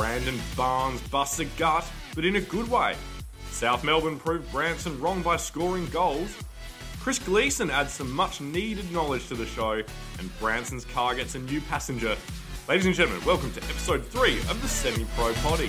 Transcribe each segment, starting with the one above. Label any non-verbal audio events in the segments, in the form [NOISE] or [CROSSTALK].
Brandon Barnes busts a gut, but in a good way. South Melbourne proved Branson wrong by scoring goals. Chris Gleeson adds some much needed knowledge to the show, and Branson's car gets a new passenger. Ladies and gentlemen, welcome to episode 3 of the Semi Pro Potty.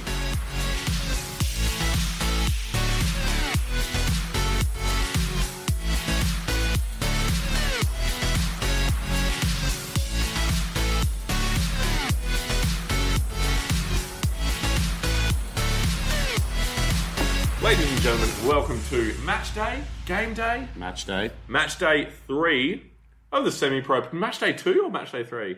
And gentlemen, welcome to match day, game day, Match day. match day 3 of the Semi Pro. Match day 2 or match day 3?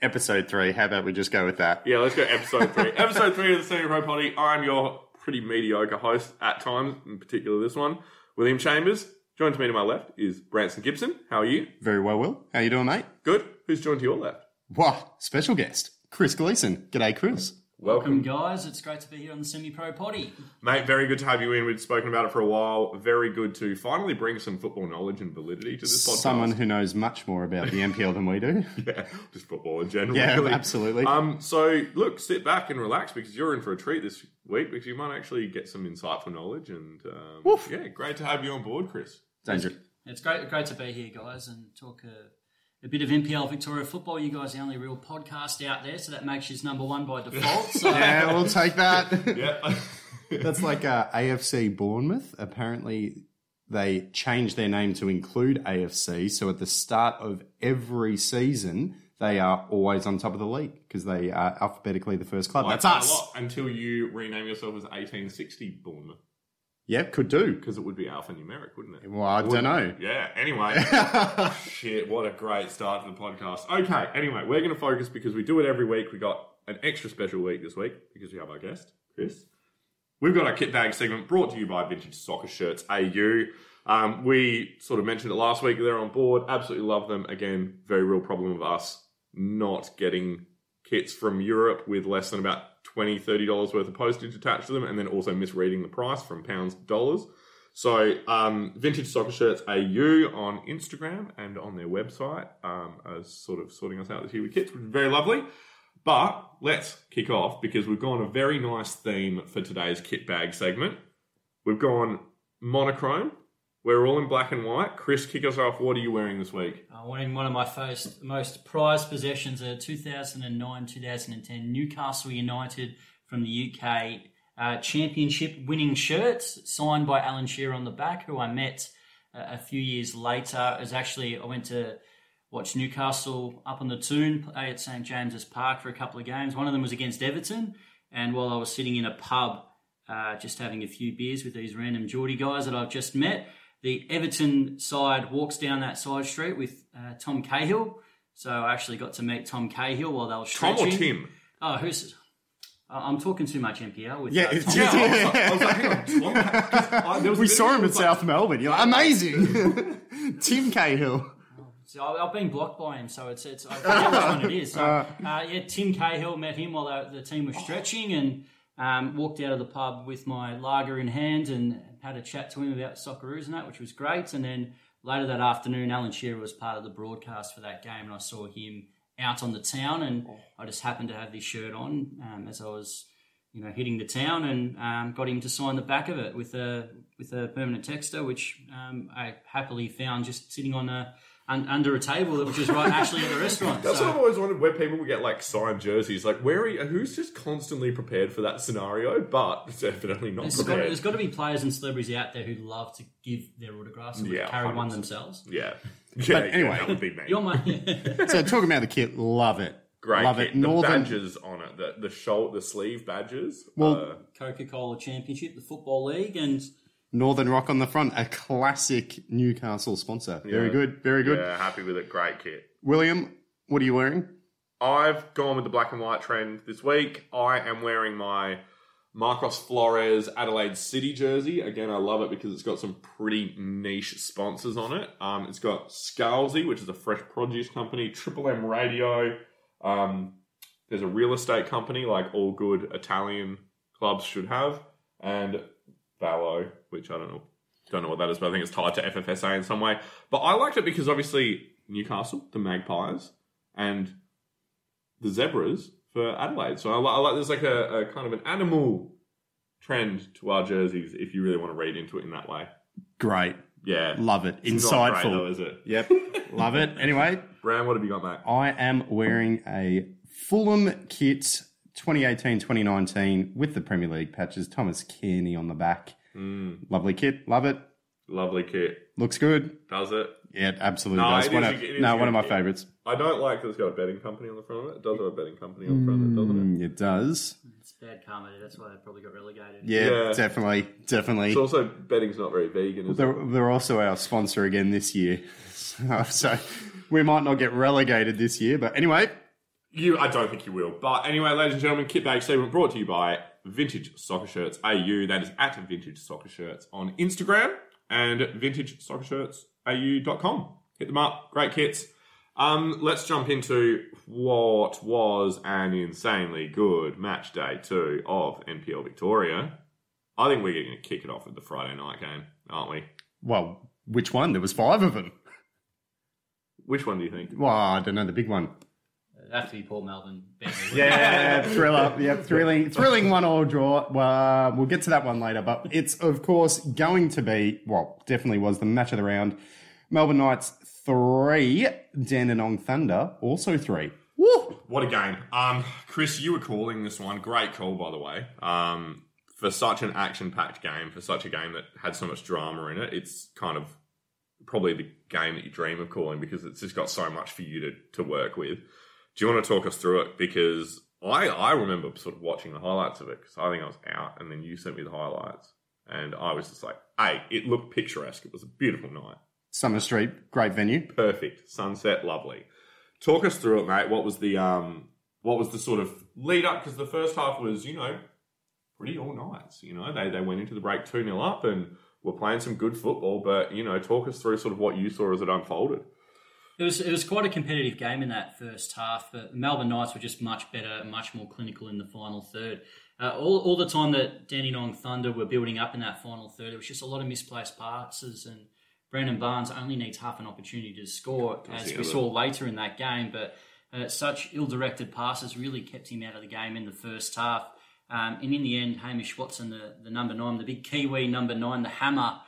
Episode three. How about we just go with that? Yeah, let's go episode three. [LAUGHS] episode three of the Semi Pro Potty. I'm your pretty mediocre host at times, in particular this one, William Chambers. Joined to me to my left is Branson Gibson. How are you? Very well, Will. How are you doing, mate? Good. Who's joined to your left? Wow, special guest, Chris Gleeson. G'day, Chris. Welcome, guys. It's great to be here on the Semi Pro Potty. mate. Very good to have you in. We've spoken about it for a while. Very good to finally bring some football knowledge and validity to this podcast. Someone who knows much more about the NPL than we do. [LAUGHS] yeah, just football in general. Yeah, really. absolutely. Um, so look, sit back and relax because you're in for a treat this week because you might actually get some insightful knowledge and um, yeah, great to have you on board, Chris. Danger. It's great, great to be here, guys, and talk a, a bit of NPL Victoria football. You guys are the only real podcast out there, so that makes you number one by default. So [LAUGHS] Yeah, we'll take that. [LAUGHS] Yeah. [LAUGHS] That's like uh, AFC Bournemouth. Apparently, they changed their name to include AFC. So at the start of every season, they are always on top of the league because they are alphabetically the first club. Like That's that a us. lot until you rename yourself as 1860 Bournemouth Yeah, could do. because it would be alphanumeric, wouldn't it? Well, I don't know. Yeah, anyway. [LAUGHS] Shit, what a great start to the podcast. Okay, anyway, we're going to focus because we do it every week. We got an extra special week this week because we have our guest, Chris. We've got our kit bag segment brought to you by Vintage Soccer Shirts AU. Um, we sort of mentioned it last week. They're on board. Absolutely love them. Again, very real problem of us not getting kits from Europe with less than about $20, $30 worth of postage attached to them and then also misreading the price from pounds to dollars. So, um, Vintage Soccer Shirts AU on Instagram and on their website um, are sort of sorting us out this year with kits, which is very lovely. But let's kick off because we've gone a very nice theme for today's kit bag segment. We've gone monochrome. We're all in black and white. Chris, kick us off. What are you wearing this week? uh, one in one of my first, most prized possessions, a 2009-2010 Newcastle United from the UK uh, championship winning shirts, signed by Alan Shearer on the back, who I met uh, a few years later. It was actually I went to watch Newcastle up on the Toon play at St James's Park for a couple of games. One of them was against Everton, and while I was sitting in a pub, uh, just having a few beers with these random Geordie guys that I've just met, the Everton side walks down that side street with uh, Tom Cahill. So I actually got to meet Tom Cahill while they were stretching. Tom stretching. or Tim? Oh, who's? I- I'm talking too much NPL with Yeah, uh, Tom. Yeah, I was like, I was like, hang on, Tom? 'Cause I- there was We saw him in at like- South Melbourne. You're like, amazing. [LAUGHS] Tim Cahill. So I- I've been blocked by him, so it's it's I forget which one it is. So, uh, yeah, Tim Cahill met him while the, the team was stretching, and um, walked out of the pub with my lager in hand and had a chat to him about Socceroos and that, which was great. And then later that afternoon, Alan Shearer was part of the broadcast for that game, and I saw him out on the town, and I just happened to have this shirt on um, as I was. You know, hitting the town and um, got him to sign the back of it with a with a permanent texter, which um, I happily found just sitting on a un, under a table, which is right actually at the restaurant. That's So- what I've always wondered where people would get like signed jerseys. Like, where are you, who's just constantly prepared for that scenario, but it's evidently not There's got, there's got to be players and celebrities out there who love to give their autographs and Yeah, carry one 100%. themselves. yeah. Yeah, But anyway. yeah, that would be me. You're my [LAUGHS] So talking about the kit, love it. Great love kit. it. The badges on it, the the shoulder, the sleeve badges. Well, uh, Coca Cola Championship, the Football League, and Northern Rock on the front, a classic Newcastle sponsor. Very good, very good. yeah, happy with it. Great kit. William, what are you wearing? I've gone with the black and white trend this week. I am wearing my Marcos Flores Adelaide City jersey. Again, I love it because it's got some pretty niche sponsors on it. Um, it's got Scalzi, which is a fresh produce company, Triple M Radio. Um, there's a real estate company like all good Italian clubs should have, and Valo, which I don't know, don't know what that is, but I think it's tied to FFSA in some way. But I liked it because obviously Newcastle, the Magpies, and the Zebras for Adelaide. So I, li- I like there's like a, a kind of an animal trend to our jerseys if you really want to read into it in that way. Great. Yeah. Love it. It's not great Insightful. though, is it? Yep. [LAUGHS] Love it. Anyway, Bram, what have you got, mate? I am wearing a Fulham kit 2018-2019 with the Premier League patches. Thomas Cairney on the back. Lovely kit. Love it. Lovely kit. Looks good. Does it? Yeah, it absolutely No, does. it One is of, a- it is no, one of my kit. favourites. I don't like that it's got a betting company on the front of it. It does have a betting company on the front of it, doesn't it? Mm, it does. It's bad karma. That's why they probably got relegated. Yeah, Yeah. definitely. Definitely. It's also betting's not very vegan, is? They're, they're also our sponsor again this year. [LAUGHS] so we might not get relegated this year. But anyway, You, I don't think you will. But anyway, ladies and gentlemen, Kit Bag segment brought to you by Vintage Soccer Shirts AU. That is at Vintage Soccer Shirts on Instagram and Vintage Soccer Shirts AU.com. Hit them up. Great kits. Um, let's jump into what was an insanely good match day two of NPL Victoria. I think we're going to kick it off with the Friday night game, aren't we? well, which one? There was five of them. Which one do you think? Well, I don't know the big one. It'd have to be Port Melbourne. Bentleigh. Yeah, [LAUGHS] thriller. Yeah, thrilling, thrilling one all draw. Well, we'll get to that one later, but it's of course going to be well, definitely was the match of the round. Melbourne Knights three, Dandenong Thunder also three. Woo! What a game. Um, Chris, you were calling this one. Great call, by the way. Um, for such an action packed game, for such a game that had so much drama in it, it's kind of probably the game that you dream of calling because it's just got so much for you to, to work with. Do you want to talk us through it? Because I, I remember sort of watching the highlights of it because I think I was out and then you sent me the highlights. And I was just like, hey, it looked picturesque. It was a beautiful night. Somers Street, great venue. Perfect. Sunset, lovely. Talk us through it, mate. What was the um what was the sort of lead up? Because the first half was, you know, pretty all Knights. You know, they they went into the break 2 0 up and were playing some good football, but you know, talk us through sort of what you saw as it unfolded. It was it was quite a competitive game in that first half, but the Melbourne Knights were just much better, much more clinical in the final third. Uh, all, all the time that Dandenong Thunder were building up in that final third, it was just a lot of misplaced passes, and Brandon Barnes only needs half an opportunity to score, as we other. saw later in that game. But uh, such ill-directed passes really kept him out of the game in the first half. Um, and in the end, Hamish Watson, the, the number nine, the big Kiwi number nine, the hammer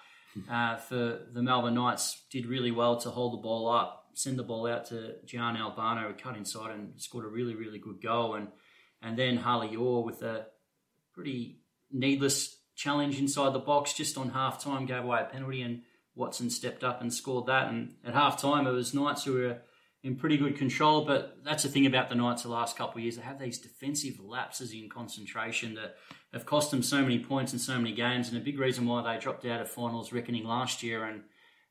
uh, for the Melbourne Knights, did really well to hold the ball up, send the ball out to Gian Albano, who cut inside and scored a really, really good goal. And and then Harley Orr with a pretty needless challenge inside the box just on half time, gave away a penalty, and Watson stepped up and scored that. And at half time, it was Knights who were in pretty good control. But that's the thing about the Knights the last couple of years. They have these defensive lapses in concentration that have cost them so many points in so many games. And a big reason why they dropped out of finals reckoning last year. And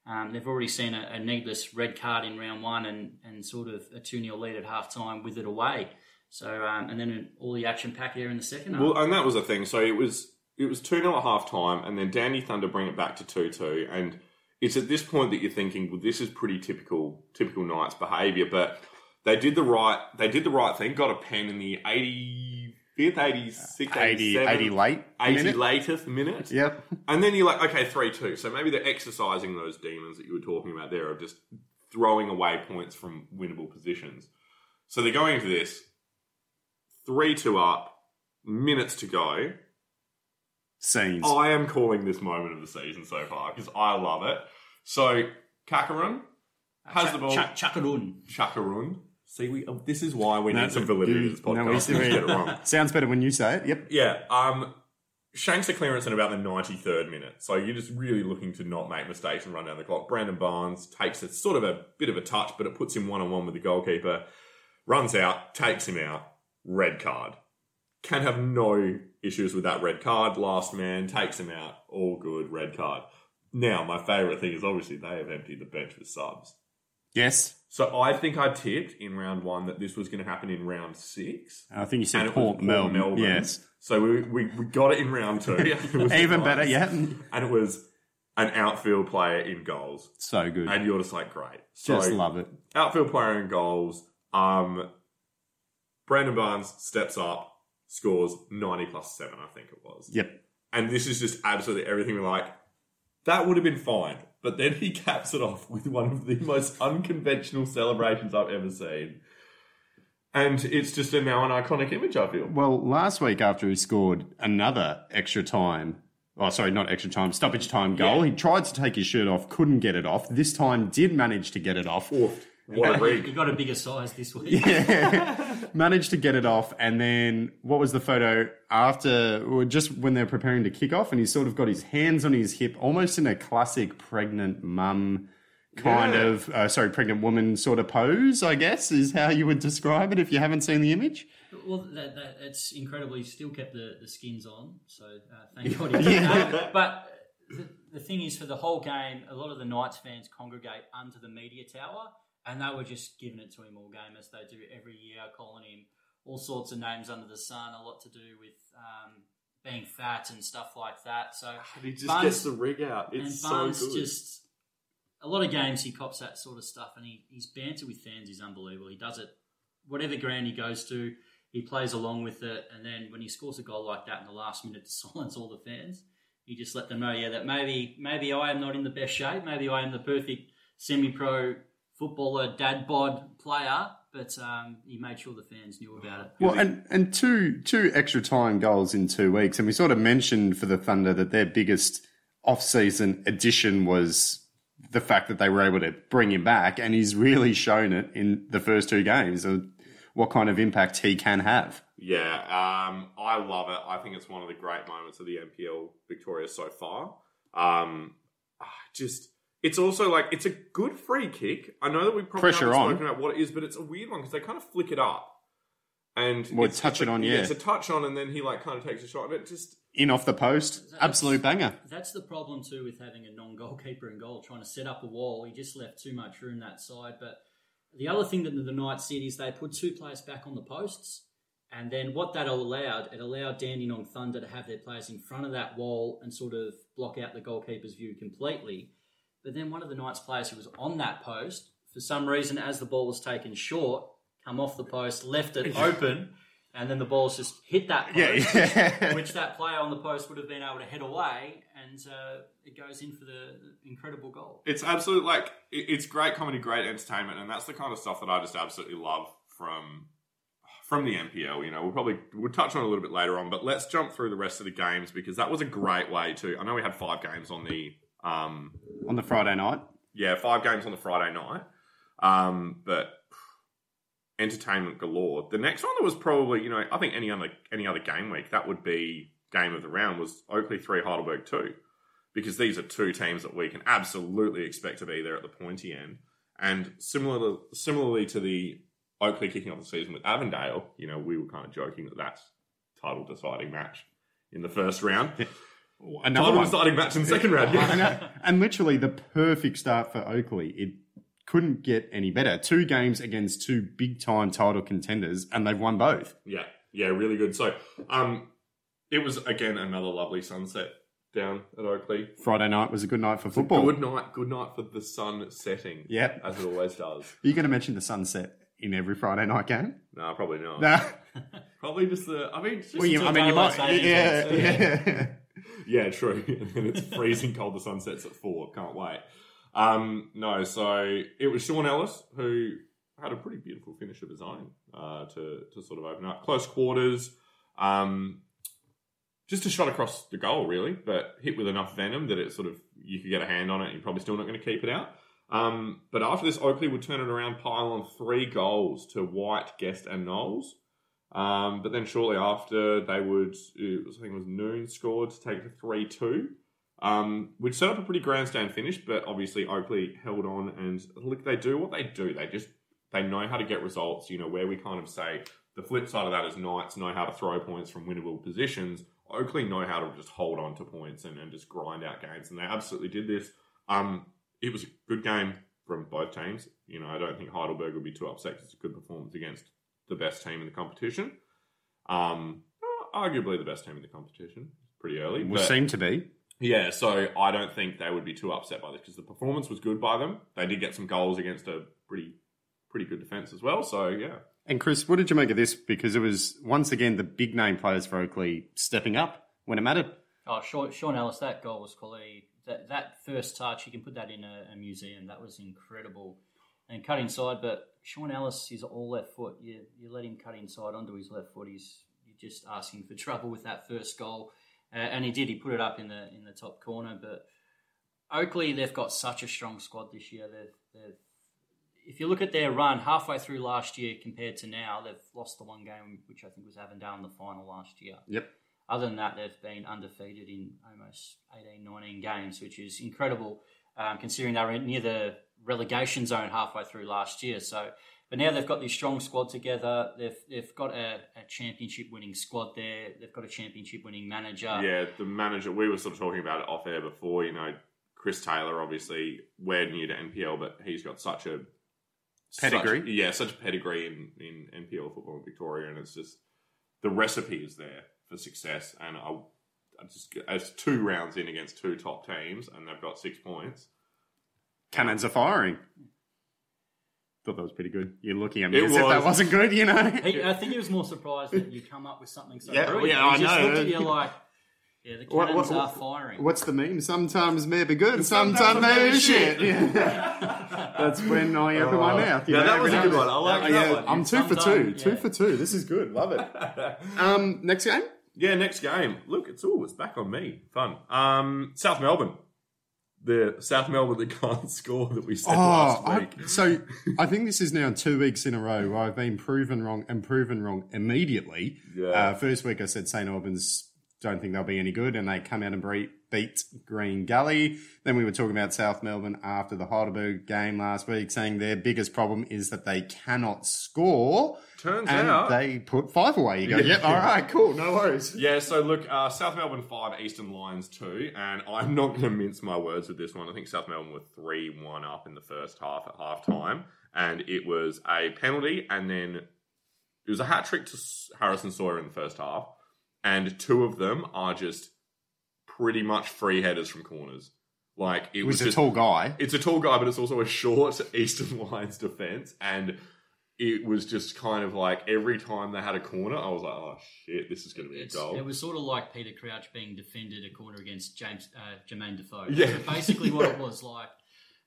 um, they've already seen a, a needless red card in round one and, and sort of a 2 0 lead at half time with it away. So, um, and then all the action packed there in the second half. Well, and that was the thing. So it was it was 2 0 at half time, and then Dandy Thunder bring it back to 2 2. And it's at this point that you're thinking, well, this is pretty typical typical Knights behaviour. But they did the right they did the right thing, got a pen in the 85th, 86th, 80, 87th, 80 late 80 minute. latest minute. Yep. And then you're like, okay, 3 2. So maybe they're exercising those demons that you were talking about there of just throwing away points from winnable positions. So they're going into this 3 2 up, minutes to go. Scenes. I am calling this moment of the season so far because I love it. So, Kakarun has the ball. Chuck, Chuckarun. Chakarun. See, we, oh, this is why we need some a- validity to this No, podcast. we- we get it wrong. [LAUGHS] Sounds better when you say it. Yep. Yeah. Um, shanks a clearance in about the 93rd minute. So you're just really looking to not make mistakes and run down the clock. Brandon Barnes takes it sort of a bit of a touch, but it puts him one on one with the goalkeeper. Runs out, takes him out, red card. Can have no issues with that red card. Last man takes him out, all good, red card. Now, my favourite thing is obviously they have emptied the bench with subs. Yes. So I think I tipped in round one that this was going to happen in round six. I think you said Port, Port Melbourne. Yes. So we, we, we got it in round two. [LAUGHS] Even better, yeah. And it was an outfield player in goals. So good. And you're just like, great. So Just love it. outfield player in goals. Um, Brandon Barnes steps up, scores 90 plus 7, I think it was. Yep. And this is just absolutely everything we're like, that would have been fine. But then he [LAUGHS] caps it off with one of the most unconventional celebrations I've ever seen. and it's just a, now an iconic image. I feel. Well, last week after he scored another extra time, oh sorry, not extra time, stoppage time goal, Yeah. he tried to take his shirt off, couldn't get it off. This time did manage to get it off. What a You rig! got a bigger size this week. [LAUGHS] managed to get it off, and then what was the photo after? Or just when they're preparing to kick off, and he's sort of got his hands on his hip, almost in a classic pregnant mum kind Yeah. of, uh, sorry, pregnant woman sort of pose. I guess is how you would describe it if you haven't seen the image. Well, that, that, it's incredible. He still kept the, the skins on, so uh, thank [LAUGHS] God he did that. But the, the thing is, for the whole game, a lot of the Knights fans congregate under the media tower, and they were just giving it to him all game, as they do every year, calling him all sorts of names under the sun, a lot to do with um, being fat and stuff like that. So He just Barnes- gets the rig out. and It's so good. just a lot of games he cops that sort of stuff, and he, his banter with fans is unbelievable. He does it whatever ground he goes to, he plays along with it, and then when he scores a goal like that in the last minute to [LAUGHS] silence all the fans, he just let them know, yeah, that maybe maybe I am not in the best shape, maybe I am the perfect semi-pro footballer, dad bod player, but um, he made sure the fans knew about it. Well, and, and two two extra time goals in two weeks, and we sort of mentioned for the Thunder that their biggest off season addition was the fact that they were able to bring him back, and he's really shown it in the first two games of what kind of impact he can have. Yeah, um, I love it. I think it's one of the great moments of the NPL Victoria so far. Um, ah, just, it's also like it's a good free kick. I know that we probably Pressure haven't on. spoken about what it is, but it's a weird one because they kind of flick it up. And Well, it's, touch it's it on, yeah. it's a touch on, and then he like kind of takes a shot, and it just In off the post, absolute banger. That's the problem too with having a non-goalkeeper in goal, trying to set up a wall. He just left too much room that side. But the other thing that the Knights did is they put two players back on the posts, and then what that allowed, it allowed Dandenong Thunder to have their players in front of that wall and sort of block out the goalkeeper's view completely. But then one of the Knights players who was on that post, for some reason, as the ball was taken short, come off the post, left it [LAUGHS] open, and then the ball's just hit that post Yeah, which that player on the post would have been able to head away, and uh, it goes in for the incredible goal. it's absolute like it's great comedy, great entertainment, and that's the kind of stuff that I just absolutely love from from the NPL. You know, we'll probably we'll touch on it a little bit later on, but let's jump through the rest of the games because that was a great way to. I know we had five games on the um on the Friday night. yeah five games on the Friday night, um but entertainment galore. The next one that was probably you know I think any other any other game week that would be game of the round was Oakleigh three Heidelberg two because these are two teams that we can absolutely expect to be there at the pointy end. And similar similarly to the Oakleigh kicking off the season with Avondale, you know, we were kind of joking that that's title deciding match in the first round. [LAUGHS] Another Title one. deciding match in the second round. Yeah. know. and literally the perfect start for Oakleigh. It couldn't get any better. Two games against two big time title contenders, and they've won both. yeah, yeah, really good. So, um, it was again another lovely sunset down at Oakleigh. Friday night was a good night for football. Good night, good night for the sun setting. Yep. as it always does. Are you going to mention the sunset in every Friday night game? No, probably not. No. [LAUGHS] Probably just the. I mean, just Well, you, I mean, you might. saving Yeah, yeah. [LAUGHS] Yeah, true. [LAUGHS] and it's freezing cold. The sun sets at four. Can't wait. Um, no, so it was Sean Ellis who had a pretty beautiful finish of his own uh, to to sort of open up close quarters. Um, just a shot across the goal, really, but hit with enough venom that it sort of you could get a hand on it. You're probably still not going to keep it out. Um, but after this, Oakleigh would turn it around, pile on three goals to White, Guest, and Knowles. Um, but then shortly after, they would, was, I think it was Noon scored to take to 3 2, um, which set up a pretty grandstand finish. But obviously, Oakleigh held on and look, they do what they do. They just, they know how to get results, you know, where we kind of say the flip side of that is Knights know how to throw points from winnable positions. Oakleigh know how to just hold on to points and, and just grind out games, and they absolutely did this. Um, it was a good game from both teams. You know, I don't think Heidelberg would be too upset it's a good performance against the best team in the competition. Um, arguably the best team in the competition. Pretty early, Will but seem to be. yeah. So I don't think they would be too upset by this because the performance was good by them. They did get some goals against a pretty pretty good defense as well. So yeah, And Chris, what did you make of this? Because it was once again the big name players for Oakleigh stepping up when it mattered. Oh, Sean, Sean Ellis, that goal was quality. That that first touch, you can put that in a, a museum. That was incredible. And cut inside. But Sean Ellis is all left foot. You you let him cut inside onto his left foot. He's you're just asking for [LAUGHS] trouble with that first goal, uh, and he did. He put it up in the in the top corner. But Oakleigh, they've got such a strong squad this year. They've, they've if you look at their run halfway through last year compared to now, they've lost the one game, which I think was Avondale in the final last year. Yep. Other than that, they've been undefeated in almost 18, 19 games, which is incredible um, considering they were near the relegation zone halfway through last year. So, but now they've got this strong squad together. They've they've got a, a championship winning squad there. They've got a championship winning manager. Yeah, the manager. We were sort of talking about it off air before. You know, Chris Taylor, obviously, we're new to NPL, but he's got such a Pedigree. such- yeah, such a pedigree in, in NPL football in Victoria, and it's just the recipe is there for success. And I, I just as two rounds in against two top teams, and they've got six points. Cannons are firing. Thought that was pretty good. You're looking at me It as if that was. wasn't good, you know. He, I think he was more surprised that you come up with something so Yeah, brilliant. yeah, I he just know. looked at you like, yeah, the What- cannons what- are firing. What's the meme? Sometimes maybe good, and Sometimes sometimes, maybe maybe shit. shit. Yeah. [LAUGHS] That's when I open my mouth. you Yeah, know, that was a good one. I like then. that yeah, one. I'm two for two. Sometimes, Two for two. This is good. Love it. [LAUGHS] Um, next game. Yeah, next game. Look, it's all it's back on me. Fun. Um, South Melbourne. The South Melbourne [LAUGHS] that can't score that we said Oh, last I, week. so I think this is now two weeks in a row where I've been proven wrong and proven wrong immediately. Yeah. Uh, first week I said St Albans don't think they'll be any good, and they come out and beat, beat Green Gully. Then we were talking about South Melbourne after the Heidelberg game last week, saying their biggest problem is that they cannot score, Turns and out. they put five away. You go, Yeah. yep, all right, cool, no worries. [LAUGHS] yeah, so look, uh, South Melbourne 5, Eastern Lions 2, and I'm not going to mince my words with this one. I think South Melbourne were 3 1 up in the first half at half time, and it was a penalty, and then it was a hat trick to Harrison Sawyer in the first half, and two of them are just pretty much free headers from corners. Like, it It was, was a just, tall guy. it's a tall guy, but it's also a short [LAUGHS] Eastern Lions defense, and it was just kind of like every time they had a corner, I was like, "Oh shit, this is going to be a goal." it was sort of like Peter Crouch being defended a corner against James uh, Jermaine Defoe. [LAUGHS] Yeah. So basically what it was like.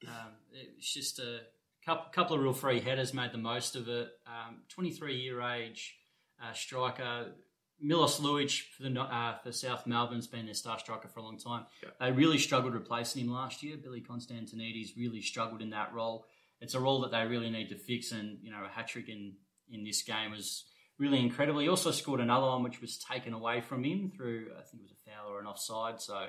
Um, it was just a couple, couple of real free headers, made the most of it. Um, 23 year age uh, striker. Milos Lujic for the uh, for South Melbourne's been their star striker for a long time. Yeah. They really struggled replacing him last year. Billy Konstantinidis really struggled in that role. It's a role that they really need to fix, and you know a hat trick in in this game was really incredible. He also scored another one which was taken away from him through I think it was a foul or an offside. So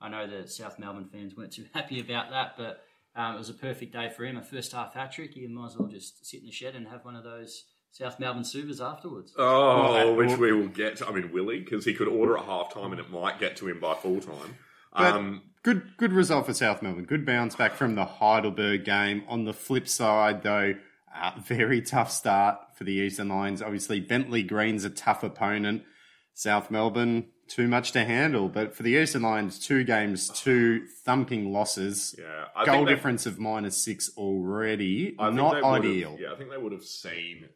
I know the South Melbourne fans weren't too [LAUGHS] happy about that, but um, it was a perfect day for him. A first half hat trick. He might as well just sit in the shed and have one of those South Melbourne Supers afterwards. oh, Well, which we will get. To, I mean, Willie, because he could order at half time and it might get to him by full time. But- Um, Good, good result for South Melbourne. Good bounce back from the Heidelberg game. On the flip side, though, uh, very tough start for the Eastern Lions. Obviously, Bentleigh Green's a tough opponent. South Melbourne, too much to handle. But for the Eastern Lions, two games, two thumping losses. yeah, I Goal think they- difference of minus six already. I think Not they would've- ideal. Yeah, I think they would have seen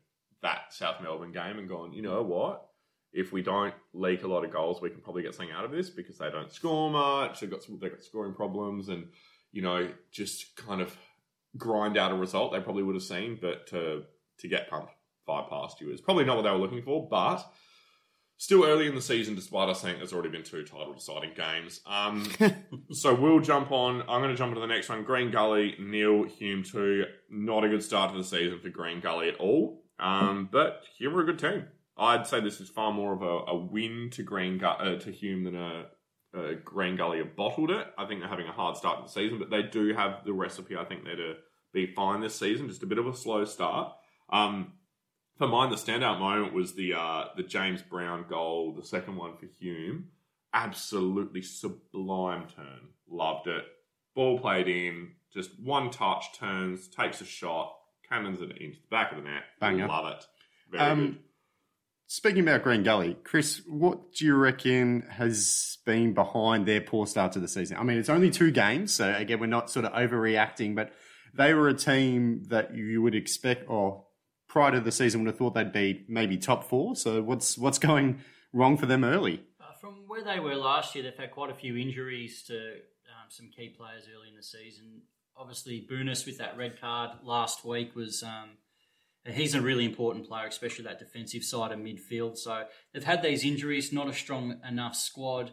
that South Melbourne game and gone, you know what? If we don't leak a lot of goals, we can probably get something out of this because they don't score much. They've got some, they've got scoring problems, and you know, just kind of grind out a result. They probably would have seen, but to to get pumped five past you is probably not what they were looking for. But still early in the season, despite us saying there's already been two title deciding games. Um, [LAUGHS] so we'll jump on. I'm going to jump into the next one. Green Gully, Neil Hume 2. Not a good start to the season for Green Gully at all. Um, but Hume are a good team. I'd say this is far more of a, a win to Green uh, to Hume than a, a Green Gully have bottled it. I think they're having a hard start to the season, but they do have the recipe. I think they're to be fine this season. Just a bit of a slow start. Um, for mine, the standout moment was the uh, the James Brown goal, the second one for Hume. Absolutely sublime turn. Loved it. Ball played in, just one touch, turns, takes a shot, cannons it into the back of the net. Banger. Love it. Very Um, good. Speaking about Green Gully, Chris, what do you reckon has been behind their poor start to the season? I mean, it's only two games, so again, we're not sort of overreacting, but they were a team that you would expect, or prior to the season, would have thought they'd be maybe top four. So what's what's going wrong for them early? Uh, from where they were last year, they've had quite a few injuries to um, some key players early in the season. Obviously Bunis with that red card last week was. Um, he's a really important player, especially that defensive side of midfield. So they've had these injuries, not a strong enough squad,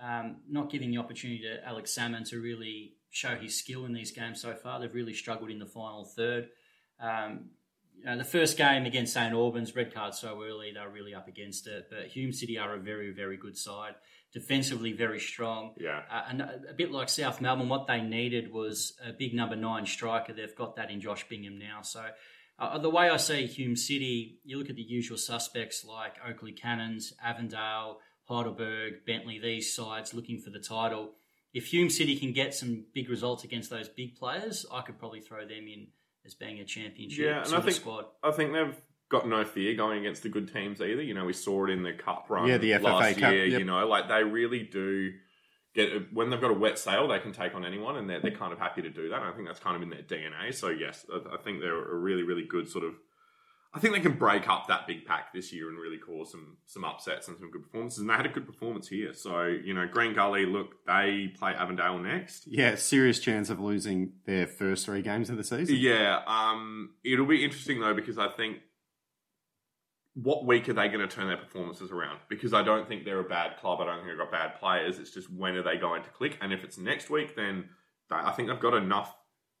um, not giving the opportunity to Alex Salmon to really show his skill in these games so far. They've really struggled in the final third. Um, you know, the first game against St Albans, red card so early, they were really up against it. But Hume City are a very, very good side. Defensively, very strong. Yeah. Uh, and a bit like South Melbourne, what they needed was a big number nine striker. They've got that in Josh Bingham now. So uh, the way I see Hume City, you look at the usual suspects like Oakleigh Cannons, Avondale, Heidelberg, Bentleigh, these sides looking for the title. If Hume City can get some big results against those big players, I could probably throw them in as being a championship Yeah, and I think squad. I think they've got no fear going against the good teams either. You know, we saw it in the cup run. Yeah, the FFA last Cup, Year, yep. You know, like they really do get when they've got a wet sail, they can take on anyone, and they're they're kind of happy to do that. And I think that's kind of in their DNA. So yes, I, I think they're a really really good sort of. I think they can break up that big pack this year and really cause some some upsets and some good performances. And they had a good performance here. So you know, Green Gully, look, they play Avondale next. Yeah, serious chance of losing their first three games of the season. Yeah, um, it'll be interesting though because I think what week are they going to turn their performances around? Because I don't think they're a bad club. I don't think they've got bad players. It's just when are they going to click? And if it's next week, then I think they've got enough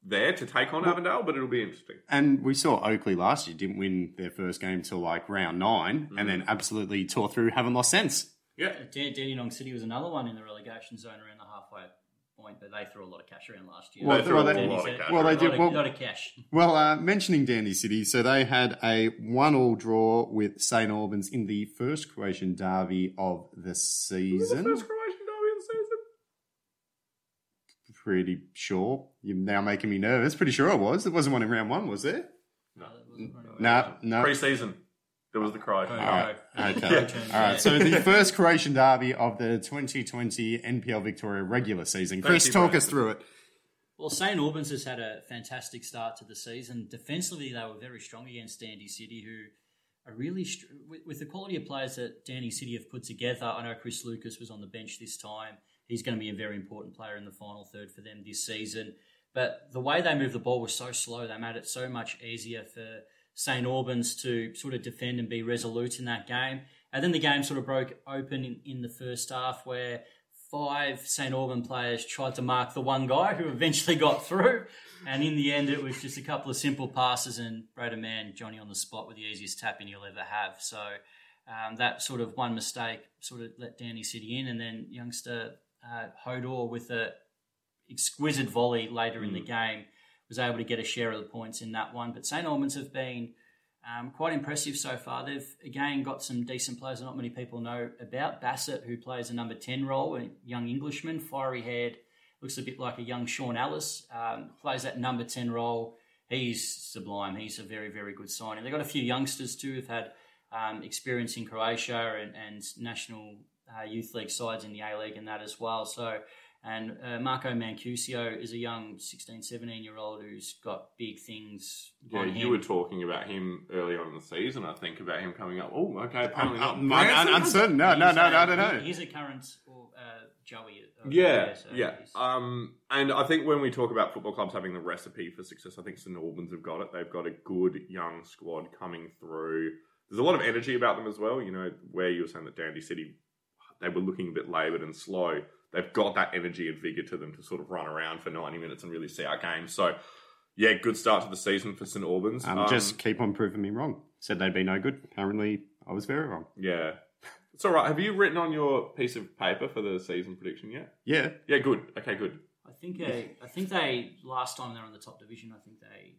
there to take on Avondale. But it'll be interesting. And we saw Oakleigh last year didn't win their first game till like round 9 mm-hmm. and then absolutely tore through, haven't lost since. Yeah, Dan- Dandenong City was another one in the relegation zone around the halfway point, but they threw a lot of cash around last year. Well, They threw a they- lot of cash said- well, they a did- of- well- lot of cash. Well, uh, mentioning Dandy City, so they had a one-all draw with St Albans in the first Croatian derby of the Was season. the first Croatian derby of the season. Pretty sure. You're now making me nervous. Pretty sure it was. There wasn't one in round one, was there? No, that wasn't right. No, no. Pre-season, there was the Croatian. Oh, derby. Okay. Yeah. All right. So the first Croatian derby of the 2020 NPL Victoria regular season. Chris, you, talk Brad. us through it. Well, St Albans has had a fantastic start to the season. Defensively, they were very strong against Dandy City, who are really str- with, with the quality of players that Dandy City have put together. I know Chris Lucas was on the bench this time. He's going to be a very important player in the final third for them this season. But the way they moved the ball was so slow, they made it so much easier for St Albans to sort of defend and be resolute in that game. And then the game sort of broke open in, in the first half where five St Alban players tried to mark the one guy who eventually got through. And in the end, it was just a couple of simple passes and Brader Man, Johnny on the spot with the easiest tap in you'll ever have. So um, that sort of one mistake sort of let Danny City in. And then youngster uh, Hodor with a exquisite volley later in the game was able to get a share of the points in that one. But St Albans have been um, quite impressive so far. They've again got some decent players that not many people know about. Bassett, who plays a number 10 role, a young Englishman, fiery haired, looks a bit like a young Sean Ellis, um, plays that number 10 role. He's sublime. He's a very, very good signing. They've got a few youngsters too who've had um, experience in Croatia and, and national uh, youth league sides in the A League and that as well. So, and uh, Marco Mancuso is a young 16, 17 year old who's got big things Yeah, on you were talking about him early on in the season. I think about him coming up. Oh, okay. Apparently I'm, not. I'm- I'm uncertain. No, no, no, no, I don't know. he- He's a current uh, Joey. uh, Yeah, so yeah. Um, and I think when we talk about football clubs having the recipe for success, I think St Albans have got it. They've got a good young squad coming through. There's a lot of energy about them as well. You know, where you were saying that Dandy City, they were looking a bit laboured and slow. They've got that energy and vigour to them to sort of run around for 90 minutes and really see our game. So, yeah, good start to the season for St Albans. Um, just keep on proving me wrong. Said they'd be no good. Apparently, I was very wrong. yeah. It's all right. Have you written on your piece of paper for the season prediction yet? Yeah. Yeah, good. Okay, good. I think they, I think they last time they were in the top division. I think they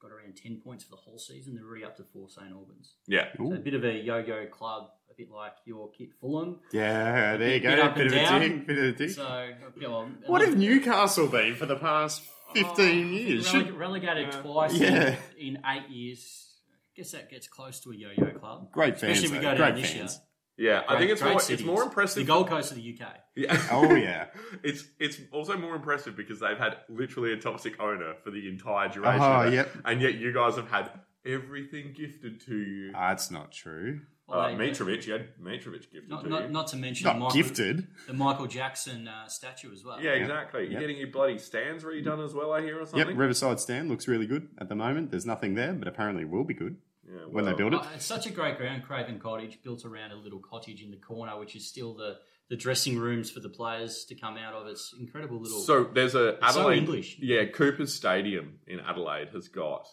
got around ten points for the whole season. They're already up to four St Albans. Yeah. So a bit of a yo-yo club, a bit like your kit Fulham. Yeah, there you Bit go. up Bit and of a down. dig. Bit of a dig. So yeah, well, What have Newcastle been for the past 15 years? Releg- relegated Yeah. twice Yeah. in, in eight years? I guess that gets close to a yo-yo club. Great fans. Especially if we go down Great this fans. Yeah, I think it's great more, it's cities. more The. Gold Coast of the UK. Yeah. [LAUGHS] Oh, yeah. [LAUGHS] it's it's also more impressive because they've had literally a toxic owner for the entire duration. Oh, of it. yep. And yet you guys have had everything gifted to you. That's not true. Well, Uh, they- Mitrovic, you had Mitrovic gifted Not, to not, you. not to mention Not the Michael, gifted. the Michael Jackson uh, statue as well. yeah, exactly. You're getting your bloody stands redone as well, I hear, or something? Yep, Riverside Stand looks really good at the moment. There's nothing there, but apparently it will be good Yeah, when they well, build it. Oh, it's such a great ground, Craven Cottage, built around a little cottage in the corner, which is still the, the dressing rooms for the players to come out of. It's incredible little. So there's a It's so Adelaide. English. Yeah, Cooper's Stadium in Adelaide has got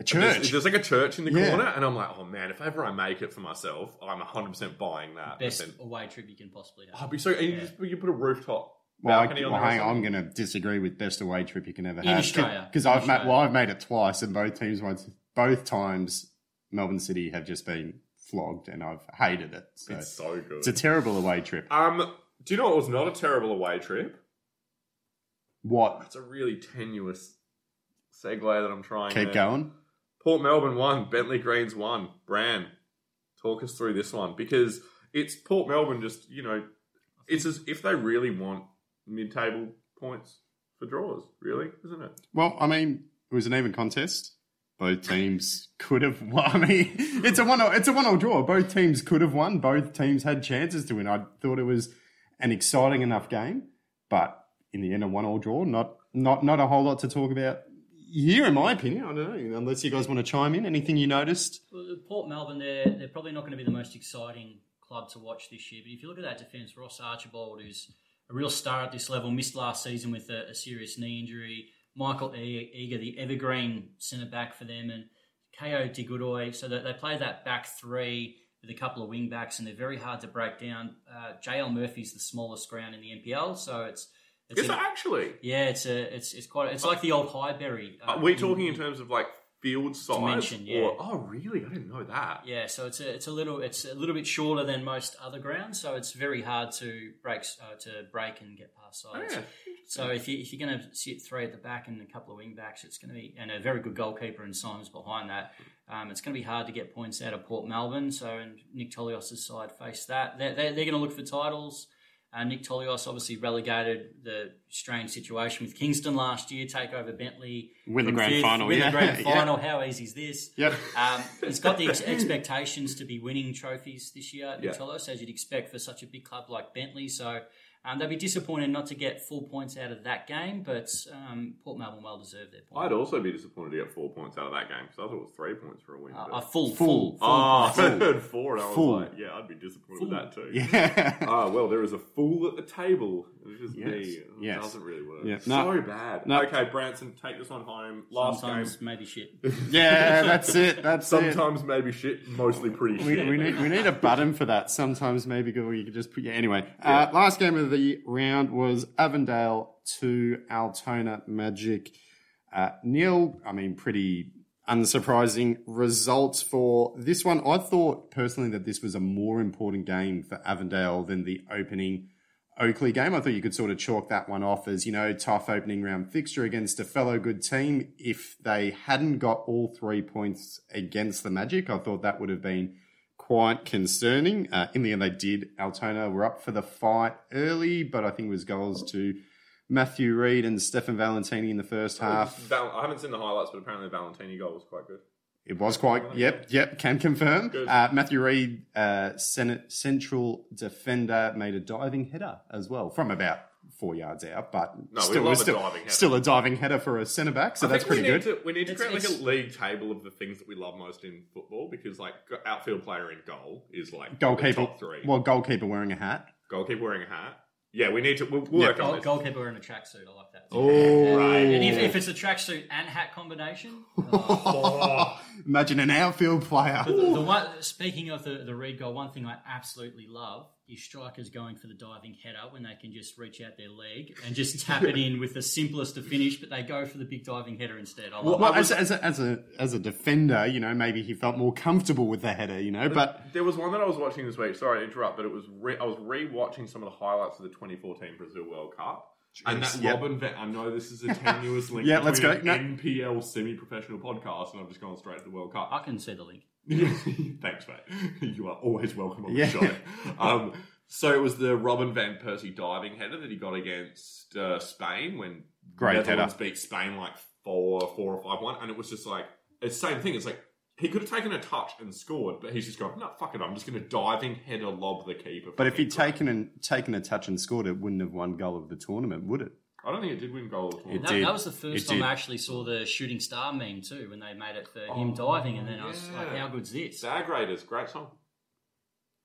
A There's, church. there's like a church in the Yeah. corner, and I'm like, oh man, if ever I make it for myself, I'm 100 percent buying that. But best then- away trip you can possibly have. oh, it'd be so. And you Yeah. just you put a rooftop Well, I, balcony on well there. or hang on, I'm going to disagree with best away trip you can ever In have. Australia. Because I've made, well, I've made it twice, and both teams once, both times Melbourne City have just been flogged, and I've hated it. So It's so good. It's a terrible away trip. um, do you know what was not a terrible away trip? What? That's a really tenuous segue that I'm trying. To keep there. going. Port Melbourne won. Bentleigh Greens won. Bran, talk us through this one because it's Port Melbourne. Just you know, it's as if they really want mid-table points for draws. Really, isn't it? Well, I mean, it was an even contest. Both teams could have won. [LAUGHS] I mean, it's a one. It's a one-all draw. Both teams could have won. Both teams had chances to win. I thought it was an exciting enough game, but in the end, a one-all draw. Not not not a whole lot to talk about here, in my opinion. I don't know. Unless you guys want to chime in, anything you noticed? Well, Port Melbourne, they're, they're probably not going to be the most exciting club to watch this year. But if you look at that defence, Ross Archibald, who's a real star at this level, missed last season with a, a serious knee injury. Michael Eager, the evergreen centre back for them, and Ko Digodoy. So that they play that back three with a couple of wing backs, and they're very hard to break down. Uh, JL Murphy's the smallest ground in the NPL, so it's. it's Is a- it actually? yeah, it's a it's it's quite it's like the old Highbury. uh, Are we talking in terms of like field size? Dimension, yeah. Or, oh, really? I didn't know that. Yeah, so it's a it's a little it's a little bit shorter than most other grounds, so it's very hard to break uh, to break and get past Oh, sides. yeah. So if you if you're going to sit three at the back and a couple of wing backs, it's going to be and a very good goalkeeper and Simons behind that. Um, it's going to be hard to get points out of Port Melbourne. So and Nick Tolios' side face that they're, they're, they're going to look for titles. Uh, Nick Tolios obviously relegated the strange situation with Kingston last year, take over Bentleigh, Win the grand fifth, final, win yeah. the grand [LAUGHS] Yeah. final. How easy is this? Yep. Um, [LAUGHS] he's got the ex- expectations to be winning trophies this year, Yeah. Nicolos, as you'd expect for such a big club like Bentleigh. So um, they'll be disappointed not to get four points out of that game, but um, Port Melbourne well deserved their point. I'd also be disappointed to get four points out of that game because I thought it was three points for a win. Uh, but- a full, Full. full, full. Oh, I full. heard four, and I was Full. like, yeah, I'd be disappointed Full. with that too. Yeah. Ah, well, there is a fool at the table. It's just Yes. me. It Yes. doesn't really work. Yeah. So bad. No. Okay, Branson, take this one home. Last Sometimes game. maybe shit. [LAUGHS] yeah, that's it. That's it. Sometimes maybe shit, mostly pretty We, shit. we need we need a button for that. Sometimes maybe good. You could just put yeah. Anyway, uh, last game of the round was Avondale to Altona Magic uh, nil. I mean, pretty unsurprising results for this one. I thought personally that this was a more important game for Avondale than the opening Oakleigh game. I thought you could sort of chalk that one off as, you know, tough opening round fixture against a fellow good team. If they hadn't got all three points against the Magic, I thought that would have been quite concerning. Uh, in the end, they did. Altona were up for the fight early, but I think it was goals to Matthew Reed and Stefan Valentini in the first half. I haven't seen the highlights, but apparently the Valentini goal was quite good. It was quite. Yep, yep. Can confirm. Uh, Matthew Reed, uh, Senate central defender, made a diving header as well from about four yards out, but No, we still, love a still, diving header. still a diving header for a centre back. So I that's think pretty we good. need To, we need to It's- create like a league table of the things that we love most in football because like outfield player in goal is like the Goalkeeper. top three. Well, goalkeeper wearing a hat. Goalkeeper wearing a hat. Yeah, we need to. We'll, we'll Yeah. work on this. goalkeeper in a tracksuit, I like that. Oh, right. And if, if it's a tracksuit and hat combination, oh, [LAUGHS] Imagine an outfield player. the, the one. Speaking of the the Reed goal, one thing I absolutely love is strikers going for the diving header when they can just reach out their leg and just tap it in with the simplest of finish, but they go for the big diving header instead. I love Well, as, as, a, as a as a defender, you know, maybe he felt more comfortable with the header, you know. But There was one that I was watching this week. Sorry to interrupt, but it was re- I was re-watching some of the highlights of the 2014 Brazil World Cup. And that Yep. Robin Van, I know this is a tenuous [LAUGHS] link. Yeah, let's between go. an NPL semi-professional podcast, and I've just gone straight to the World Cup. I can see the link. [LAUGHS] Thanks, mate. [LAUGHS] You are always welcome on Yeah. the show. Um, so it was the Robin van Persie diving header that he got against uh, Spain when Great Netherlands beat Spain like four, four or five one, and it was just like it's the same thing. It's like he could have taken a touch and scored, but he's just gone, no, fuck it, I'm just going to diving header lob the keeper. But if he'd taken and taken a touch and scored, it wouldn't have won goal of the tournament, would it? I don't think it did win goal. At all. It That, did. that was the first It time did. I actually saw the shooting star meme too, when they made it for him diving, and then I was like, Oh, yeah. "How good's this?" Bag Raiders, great song.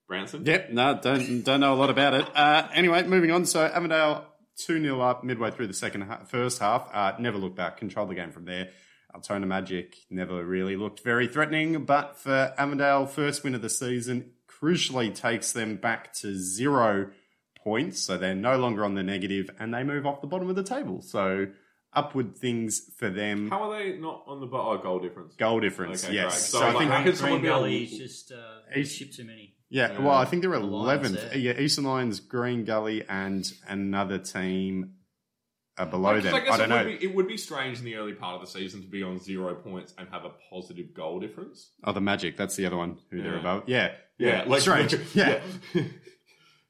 Branson? Yep, no, don't don't know a lot about it. Uh, anyway, moving on. So Avondale two 0 up midway through the second half, first half. Uh, never looked back, controlled the game from there. Altona Magic never really looked very threatening, but for Avondale, first win of the season, crucially takes them back to zero points. So they're no longer on the negative, and they move off the bottom of the table. So upward things for them. How are they not on the bo- oh, goal difference? Goal difference, Okay, yes. great. So, So, I think how could someone Green be on- just uh, He's- shipped too many. Yeah, well, I think they're The eleventh. there. Yeah, Eastern Lions, Green Gully, and another team are below Because them. I guess I don't it would, know. Be, it would be strange in the early part of the season to be on zero points and have a positive goal difference. Oh, the Magic. That's the other one who they're Yeah. above. Yeah, Yeah, like strange. Yeah. [LAUGHS]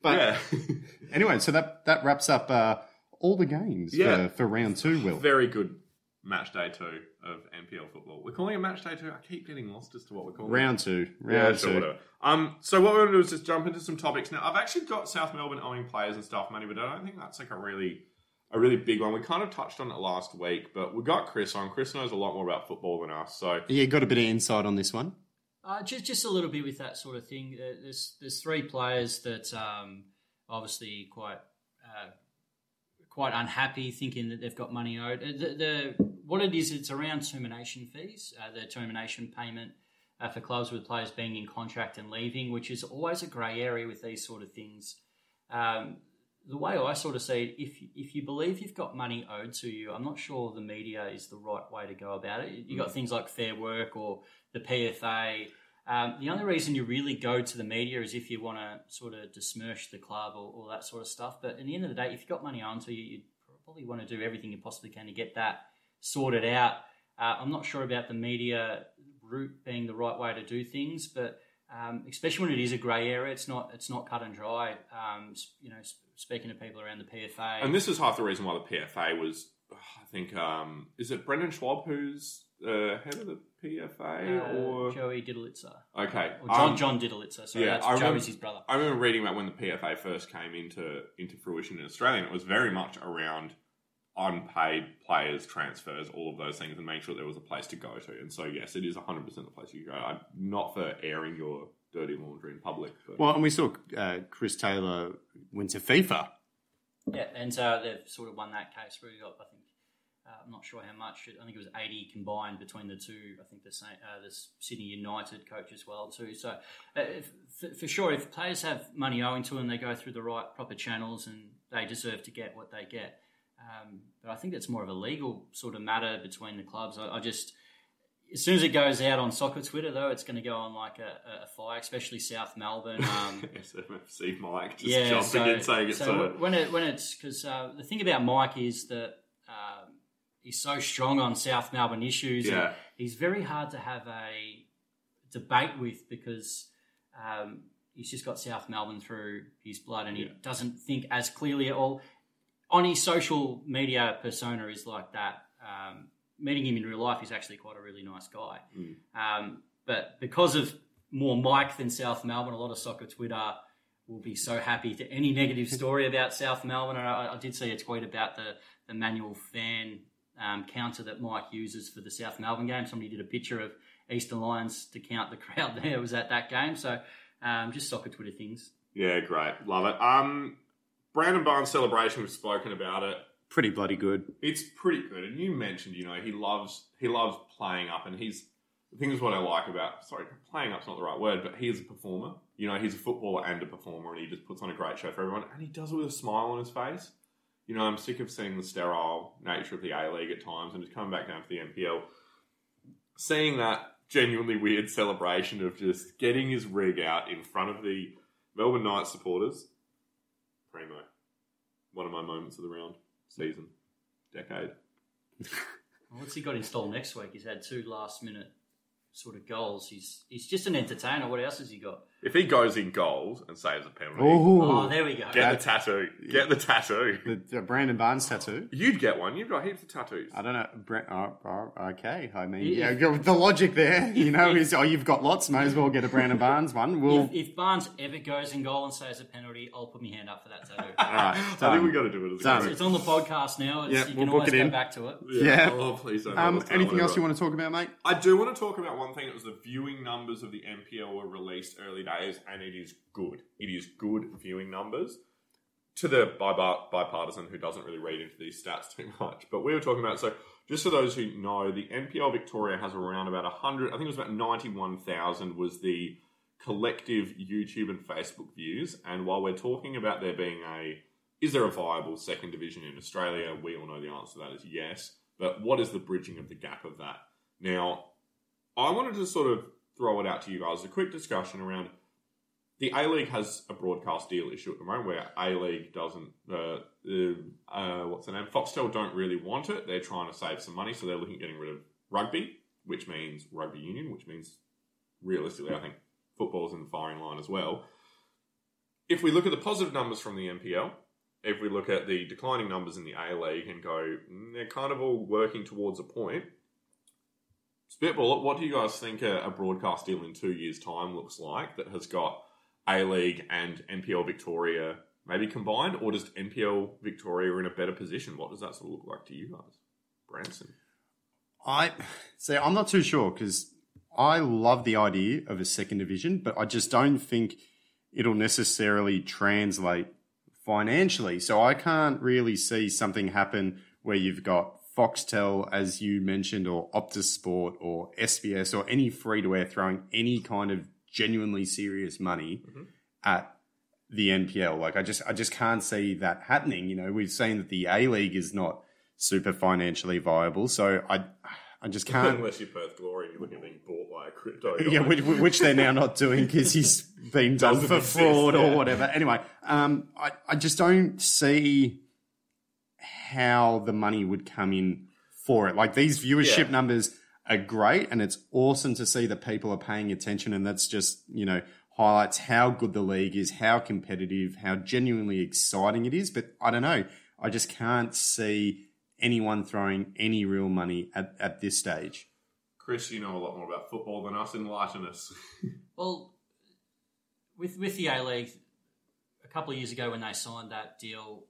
But yeah. [LAUGHS] anyway, so that that wraps up uh, all the games Yeah. for, for round two. Will Very good match day two of NPL football. We're calling it match day two. I keep getting lost as to what we're calling it. round two. Yeah, Round sure, two. whatever. Um, so what we're going to do is just jump into some topics now. I've actually got South Melbourne owing players and stuff, money, but I don't think that's like a really, a really big one. We kind of touched on it last week, but we got Chris on. Chris knows a lot more about football than us, so Yeah, got a bit of insight on this one. Uh, just just a little bit with that sort of thing. Uh, There's there's three players that um, obviously quite uh, quite unhappy, thinking that they've got money owed. Uh, The, the what it is, it's around termination fees, uh, the termination payment for clubs with players being in contract and leaving, which is always a grey area with these sort of things. Um, the way I sort of see it, if if you believe you've got money owed to you, I'm not sure the media is the right way to go about it. You have got things like Fair Work or the PFA. Um, the only reason you really go to the media is if you want to sort of besmirch the club or, or that sort of stuff. But at the end of the day, if you've got money owed to you, you probably want to do everything you possibly can to get that sorted out. Uh, I'm not sure about the media route being the right way to do things, but um, especially when it is a grey area, it's not it's not cut and dry. Um, you know, speaking to people around the PFA, and this is half the reason why the PFA was. I think um, is it Brendan Schwab who's uh, head of the PFA uh, or Joey Didulica, okay or John um, John Didulica. Sorry, yeah, that's I remember- Joey's his brother. I remember reading about when the PFA first came into into fruition in Australia, and it was very much around unpaid players, transfers, all of those things, and make sure there was a place to go to. And so, yes, it is 100% the place you go. I'm not for airing your dirty laundry in public. But Well, and we saw uh, Chris Taylor went to FIFA. Yeah, and uh, they've sort of won that case. Really got, I think, uh, I'm not sure how much. I think it was 80 combined between the two. I think the same, uh, the Sydney United coach as well too. So, uh, if, for, for sure, if players have money owing to them, they go through the right proper channels, and they deserve to get what they get. Um, but I think that's more of a legal sort of matter between the clubs. I, I just, as soon as it goes out on soccer Twitter, though, it's going to go on like a, a fire, especially South Melbourne. Um, [LAUGHS] SMFC Mike just yeah, jumping so, in saying it's so when it when it's because uh, the thing about Mike is that um, he's so strong on South Melbourne issues. and Yeah. he's very hard to have a debate with because um, he's just got South Melbourne through his blood, and he Yeah. doesn't think as clearly at all. On his social media persona is like that. Um, meeting him in real life, he's actually quite a really nice guy. Mm. Um, but because of more Mike than South Melbourne, a lot of soccer Twitter will be so happy to any negative [LAUGHS] story about South Melbourne. And I, I did see a tweet about the, the manual fan um, counter that Mike uses for the South Melbourne game. Somebody did a picture of Eastern Lions to count the crowd [LAUGHS] there. Was at that game. So um, just soccer Twitter things. Yeah, great. Love it. Um, Brandon Barnes celebration, we've spoken about it. Pretty bloody good. It's pretty good. And you mentioned, you know, he loves he loves playing up, and he's the thing is what I like about sorry, playing up's not the right word, but he is a performer. You know, he's a footballer and a performer, and he just puts on a great show for everyone, and he does it with a smile on his face. You know, I'm sick of seeing the sterile nature of the A League at times, and just coming back down to the NPL, seeing that genuinely weird celebration of just getting his rig out in front of the Melbourne Knights supporters. Primo, one of my moments of the round season, decade. [LAUGHS] What's he got installed next week? He's had two last minute sort of goals. He's he's just an entertainer. What else has he got? If he goes in goals and saves a penalty, Oh, there we go. get the tattoo. Get the tattoo. The, the Brandon Barnes tattoo. You'd get one. You've got heaps of tattoos. I don't know. Bra- oh, oh, okay. I mean, Yeah. yeah, the logic there, [LAUGHS] you know, is oh, you've got lots. May as well get a Brandon Barnes one. We'll. If, if Barnes ever goes in goal and saves a penalty, I'll put my hand up for that tattoo. [LAUGHS] all right, I think done. we got to do it as a Done. group. it's on the podcast now. It's, Yeah, you we'll can book always it go in. back to it. Yeah. Oh, please don't. Um, anything else you want to talk about, mate? I do want to talk about one thing. It was the viewing numbers of the NPL were released early days, and it is good. It is good viewing numbers. To the bipartisan who doesn't really read into these stats too much, but we were talking about so. Just for those who know, the NPL Victoria has around about hundred. I think it was about ninety-one thousand was the collective YouTube and Facebook views. And while we're talking about there being a is there a viable second division in Australia? We all know the answer to that is yes. But what is the bridging of the gap of that? Now, I wanted to sort of throw it out to you guys a quick discussion around the A League has a broadcast deal issue at the moment where A League doesn't, uh, uh, uh, what's the name? Foxtel don't really want it. They're trying to save some money, so they're looking at getting rid of rugby, which means rugby union, which means realistically, I think football's in the firing line as well. If we look at the positive numbers from the NPL, if we look at the declining numbers in the A League and go, mm, they're kind of all working towards a point. Spitball, what do you guys think a, a broadcast deal in two years' time looks like that has got A League and NPL Victoria maybe combined, or just NPL Victoria in a better position? What does that sort of look like to you guys? Branson. I see. I'm not too sure because I love the idea of a second division, but I just don't think it'll necessarily translate financially. So I can't really see something happen where you've got Foxtel, as you mentioned, or Optus Sport, or SBS, or any free to air throwing any kind of genuinely serious money at the NPL. Like I just I just can't see that happening. You know, we've seen that the A League is not super financially viable, so I I just [LAUGHS] can't. Unless you're Perth Glory you're looking at being bought by a crypto. [LAUGHS] Yeah, which, which they're now not doing because he's [LAUGHS] been done for exist, fraud yeah. or whatever. Anyway, um, I, I just don't see how the money would come in for it. Like these viewership Yeah. numbers are great, and it's awesome to see that people are paying attention, and that's just you know highlights how good the league is, how competitive, how genuinely exciting it is. But I don't know, I just can't see anyone throwing any real money at, at this stage. Chris, you know a lot more about football than us. Enlighten us. [LAUGHS] Well, with with the A League, a couple of years ago when they signed that deal,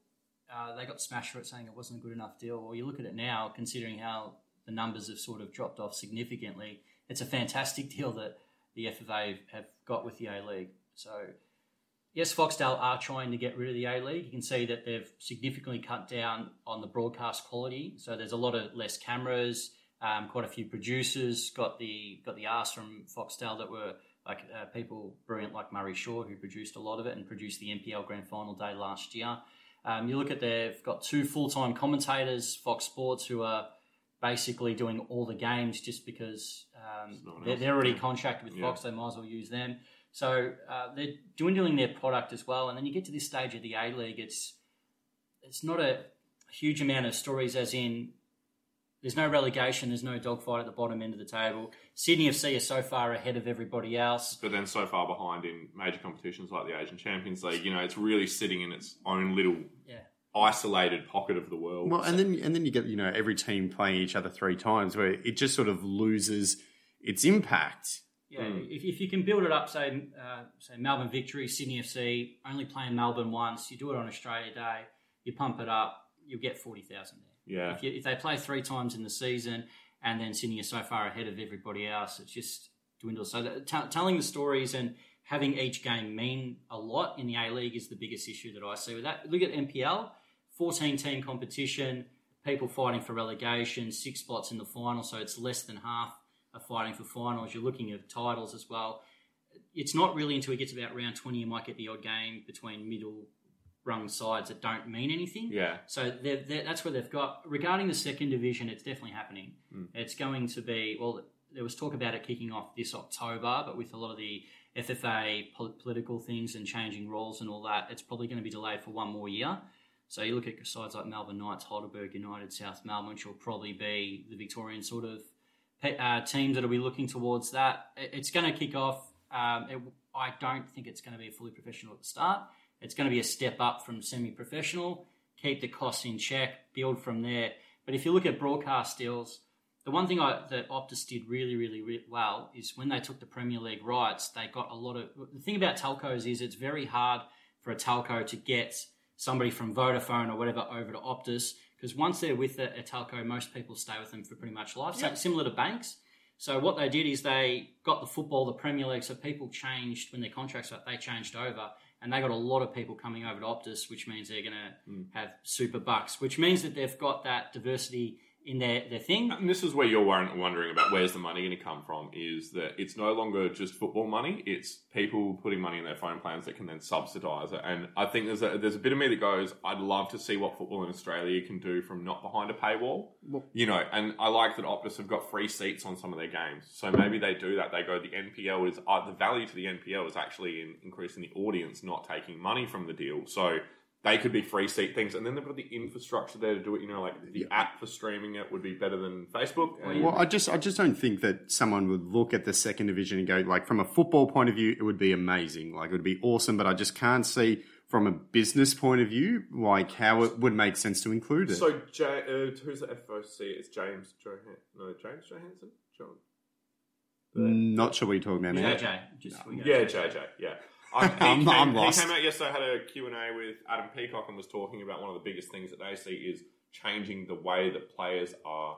uh, they got smashed for it, saying it wasn't a good enough deal. Well, you look at it now, considering how the numbers have sort of dropped off significantly. It's a fantastic deal that the FFA have got with the A League. So, yes, Foxtel are trying to get rid of the A League. You can see that they've significantly cut down on the broadcast quality. So there's a lot of less cameras. Um, quite a few producers got the got the ask from Foxtel that were like uh, people brilliant like Murray Shaw who produced a lot of it and produced the NPL Grand Final day last year. Um, you look at they've got two full time commentators, Fox Sports, who are basically doing all the games just because um, they're, they're already contracted with Yeah. Fox, they might as well use them. So uh, they're dwindling their product as well. And then you get to this stage of the A League, it's it's not a huge amount of stories, as in there's no relegation, there's no dogfight at the bottom end of the table. Sydney FC are so far ahead of everybody else. but then so far behind in major competitions like the Asian Champions League. You know, it's really sitting in its own little Yeah. Isolated pocket of the world. Well, and then and then you get you know every team playing each other three times, where it just sort of loses its impact. Yeah, Mm. if, if you can build it up, say, uh, say Melbourne Victory, Sydney FC, only playing Melbourne once, you do it on Australia Day, you pump it up, you'll get 40,000 there. yeah, If, you, if they play three times in the season and then Sydney are so far ahead of everybody else, it's just dwindles. So that, t- telling the stories and having each game mean a lot in the A League is the biggest issue that I see with that. Look at NPL, 14 team competition, people fighting for relegation, six spots in the final, so it's less than half are fighting for finals. You're looking at titles as well. It's not really until it gets about round 20 you might get the odd game between middle rung sides that don't mean anything. yeah. So they're, they're, that's where they've got. Regarding the second division, it's definitely happening. Mm. It's going to be, well, there was talk about it kicking off this October, but with a lot of the FFA pol- political things and changing rules and all that, it's probably going to be delayed for one more year. So you look at sides like Melbourne Knights, Heidelberg United, South Melbourne, which will probably be the Victorian sort of uh, teams that'll be looking towards that. It's going to kick off. Um, it, I don't think it's going to be fully professional at the start. It's going to be a step up from semi-professional. Keep the costs in check, build from there. But if you look at broadcast deals, the one thing I, that Optus did really, really, really well is when they took the Premier League rights, they got a lot of. The thing about telcos is it's very hard for a telco to get somebody from Vodafone or whatever over to Optus because once they're with a, a telco, most people stay with them for pretty much life. So similar to banks. So what they did is they got the football, the Premier League. So people changed when their contracts up, they changed over, and they got a lot of people coming over to Optus, which means they're going to hmm. have super bucks, which means that they've got that diversity in their, their thing. And this is where you're wondering about where's the money going to come from. Is that it's no longer just football money; it's people putting money in their phone plans that can then subsidise it. And I think there's a there's a bit of me that goes, I'd love to see what football in Australia can do from not behind a paywall. you know, and I like that Optus have got free seats on some of their games. So maybe they do that. They go, the NPL is uh, the value to the NPL is actually in increasing the audience, not taking money from the deal. So they could be free seat things, and then they've got the infrastructure there to do it. You know, like the app for streaming it would be better than Facebook. And- Well, I just I just don't think that someone would look at the second division and go like from a football point of view, it would be amazing, like it would be awesome. But I just can't see from a business point of view like how it would make sense to include it. So, J- uh, who's the FOC? It's James Johan. No, James Johansson. John. Not sure what you're talking about now. JJ, just we go. Yeah, JJ. Yeah. I, [LAUGHS] I'm- came, I'm he came out yesterday, had a Q&A with Adam Peacock and was talking about one of the biggest things that they see is changing the way that players are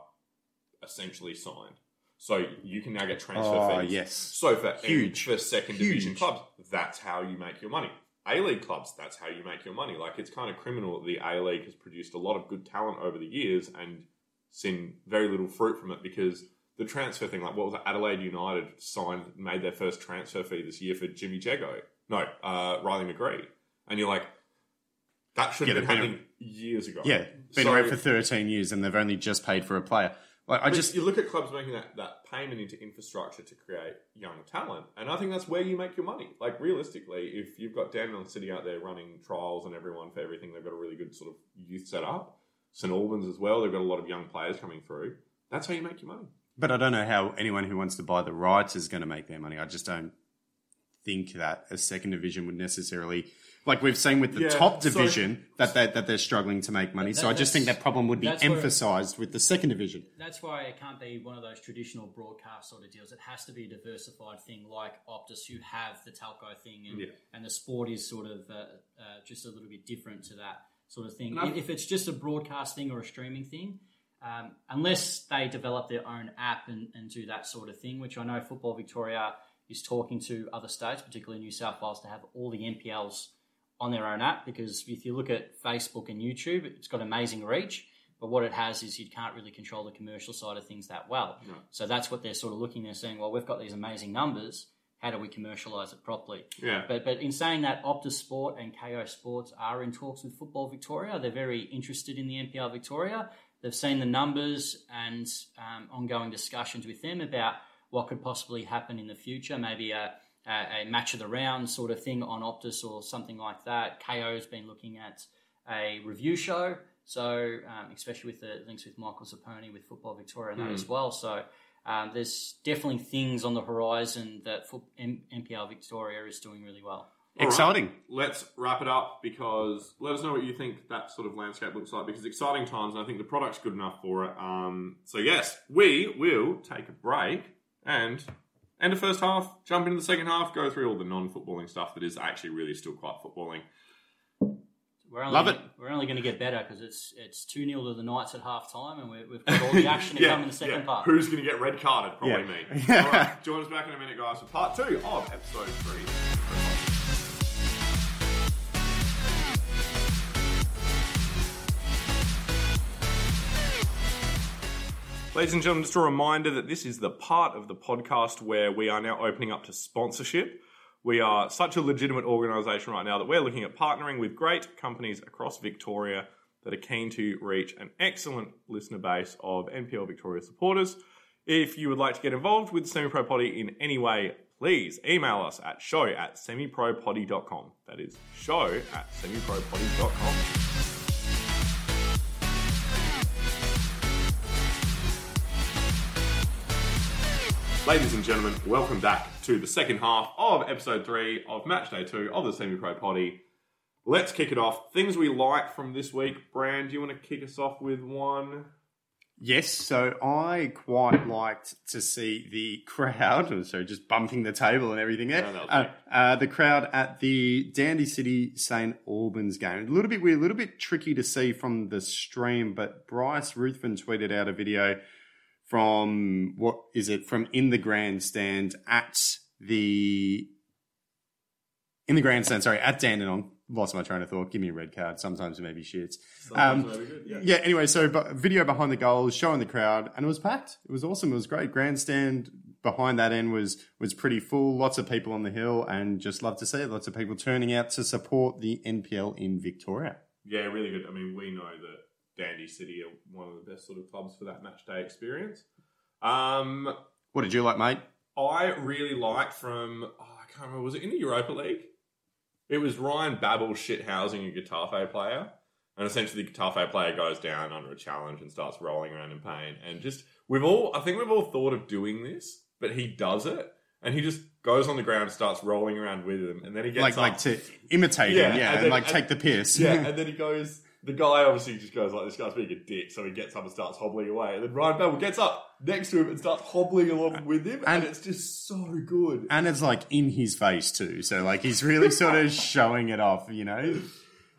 essentially signed. So you can now get transfer Oh, fees. yes. So for Huge. for second Huge. division clubs, that's how you make your money. A League clubs, that's how you make your money. Like it's kind of criminal that the A League has produced a lot of good talent over the years and seen very little fruit from it because the transfer thing, like what was it, Adelaide United signed, made their first transfer fee this year for Jimmy Jago. No, uh, Riley McGree. And you're like, that should Yeah, have been been- happening years ago. Yeah, been So- around for 13 years and they've only just paid for a player. Like I just you look at clubs making that, that payment into infrastructure to create young talent, and I think that's where you make your money. Like realistically, if you've got Dandenong City out there running trials and everyone for everything, they've got a really good sort of youth setup. St Albans as well, they've got a lot of young players coming through. That's how you make your money. But I don't know how anyone who wants to buy the rights is going to make their money. I just don't think that a second division would necessarily, like we've seen with the Yeah, top so- division, that they, that they're struggling to make money. That- so I just think that problem would be that's where- emphasised with the second division. That's why it can't be one of those traditional broadcast sort of deals. It has to be a diversified thing like Optus, who have the telco thing, and, Yeah. and the sport is sort of uh, uh, just a little bit different to that sort of thing. And If it's just a broadcast thing or a streaming thing, um, unless they develop their own app and, and do that sort of thing, which I know Football Victoria is talking to other states, particularly New South Wales, to have all the NPLs on their own app because if you look at Facebook and YouTube, it's got amazing reach. But what it has is you can't really control the commercial side of things that well. No. So that's what they're sort of looking. They're saying, well, we've got these amazing numbers. How do we commercialize it properly? Yeah. But but in saying that, Optus Sport and Kayo Sports are in talks with Football Victoria. They're very interested in the NPL Victoria. They've seen the numbers and um, ongoing discussions with them about what could possibly happen in the future. Maybe a, a, a match of the round sort of thing on Optus or something like that. Kayo's been looking at a review show. So, um, especially with the links with Michael Zapponi with Football Victoria and that as well. So, um, there's definitely things on the horizon that Foot- M- MPL Victoria is doing really well. All right. Exciting. Let's wrap it up because let us know what you think that sort of landscape looks like because exciting times and I think the product's good enough for it. Um, so yes, we will take a break and end the first half, jump into the second half, go through all the non-footballing stuff that is actually really still quite footballing. We're only, Love it. We're only going to get better because it's it's two 0 to the Knights at half time, and we we've [LAUGHS] got all the action to come in the second yeah. part. Who's going to get red carded? Probably Yeah. me. [LAUGHS] all right, join us back in a minute, guys, for part two of episode three. Ladies and gentlemen, just a reminder that this is the part of the podcast where we are now opening up to sponsorship. We are such a legitimate organisation right now that we're looking at partnering with great companies across Victoria that are keen to reach an excellent listener base of NPL Victoria supporters. If you would like to get involved with Semi Pro Potty in any way, please email us at show at semipropotty.com. That is show at semipropotty.com. Ladies and gentlemen, welcome back to the second half of episode three of match day two of the Semi Pro Potty. Let's kick it off. Things we like from this week. Brand, do you want to kick us off with one? Yes, so I quite liked to see the crowd, [LAUGHS] so just bumping the table and everything there. No, uh, uh, the crowd at the Dandy City St Albans game. A little bit weird, a little bit tricky to see from the stream, but Bryce Ruthven tweeted out a video from what is it from in the grandstand at the in the grandstand, sorry, at Dandenong. Lost my train of thought. Give me a red card. Sometimes it maybe shits. Sometimes Um, good, yeah. yeah. Anyway, so but video behind the goals, showing the crowd, and it was packed. It was awesome. It was great. Grandstand behind that end was was pretty full. Lots of people on the hill, and just love to see it. Lots of people turning out to support the NPL in Victoria. Yeah, really good. I mean, we know that Dandy City are one of the best sort of clubs for that match day experience. Um, What did you like, mate? I really liked from oh, I can't remember was it in the Europa League? It was Ryan Babel shit housing a Getafe player, and essentially the Getafe player goes down under a challenge and starts rolling around in pain. And just we've all I think we've all thought of doing this, but he does it, and he just goes on the ground, and starts rolling around with him, and then he gets Like up. like to imitate Yeah, him, yeah, and and, then- like and- take the piss. Yeah, [LAUGHS] and then he goes. The guy obviously just goes like, "This guy's being a dick," so he gets up and starts hobbling away. And then Ryan Babel gets up next to him and starts hobbling along with him, and, And- it's just so good. and it's like in his face too. So like he's really sort of [LAUGHS] showing it off, you know.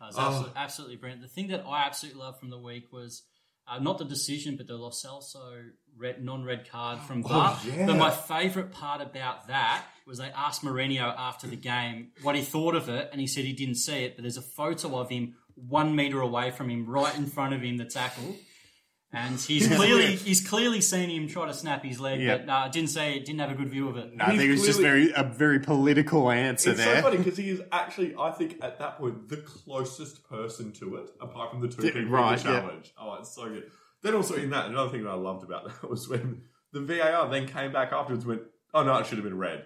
Uh, it's absolutely, absolutely brilliant. The thing that I absolutely loved from the week was uh, not the decision, but the Lo Celso red, non-red card from VAR. yeah. But my favourite part about that was they asked Mourinho after the game what he thought of it, and he said he didn't see it, but there's a photo of him one metre away from him, right in front of him, the tackle. And he's clearly [LAUGHS] he's clearly seen him try to snap his leg, Yeah. but no, I didn't say it, didn't have a good view of it. I think it was just clearly- very a very political answer It's there. so funny because he is actually, I think, at that point, the closest person to it, apart from the two Yeah, people right, in the yeah. challenge. Oh, it's so good. Then also in that, another thing that I loved about that [LAUGHS] was when the VAR then came back afterwards and went, "Oh no, it should have been red."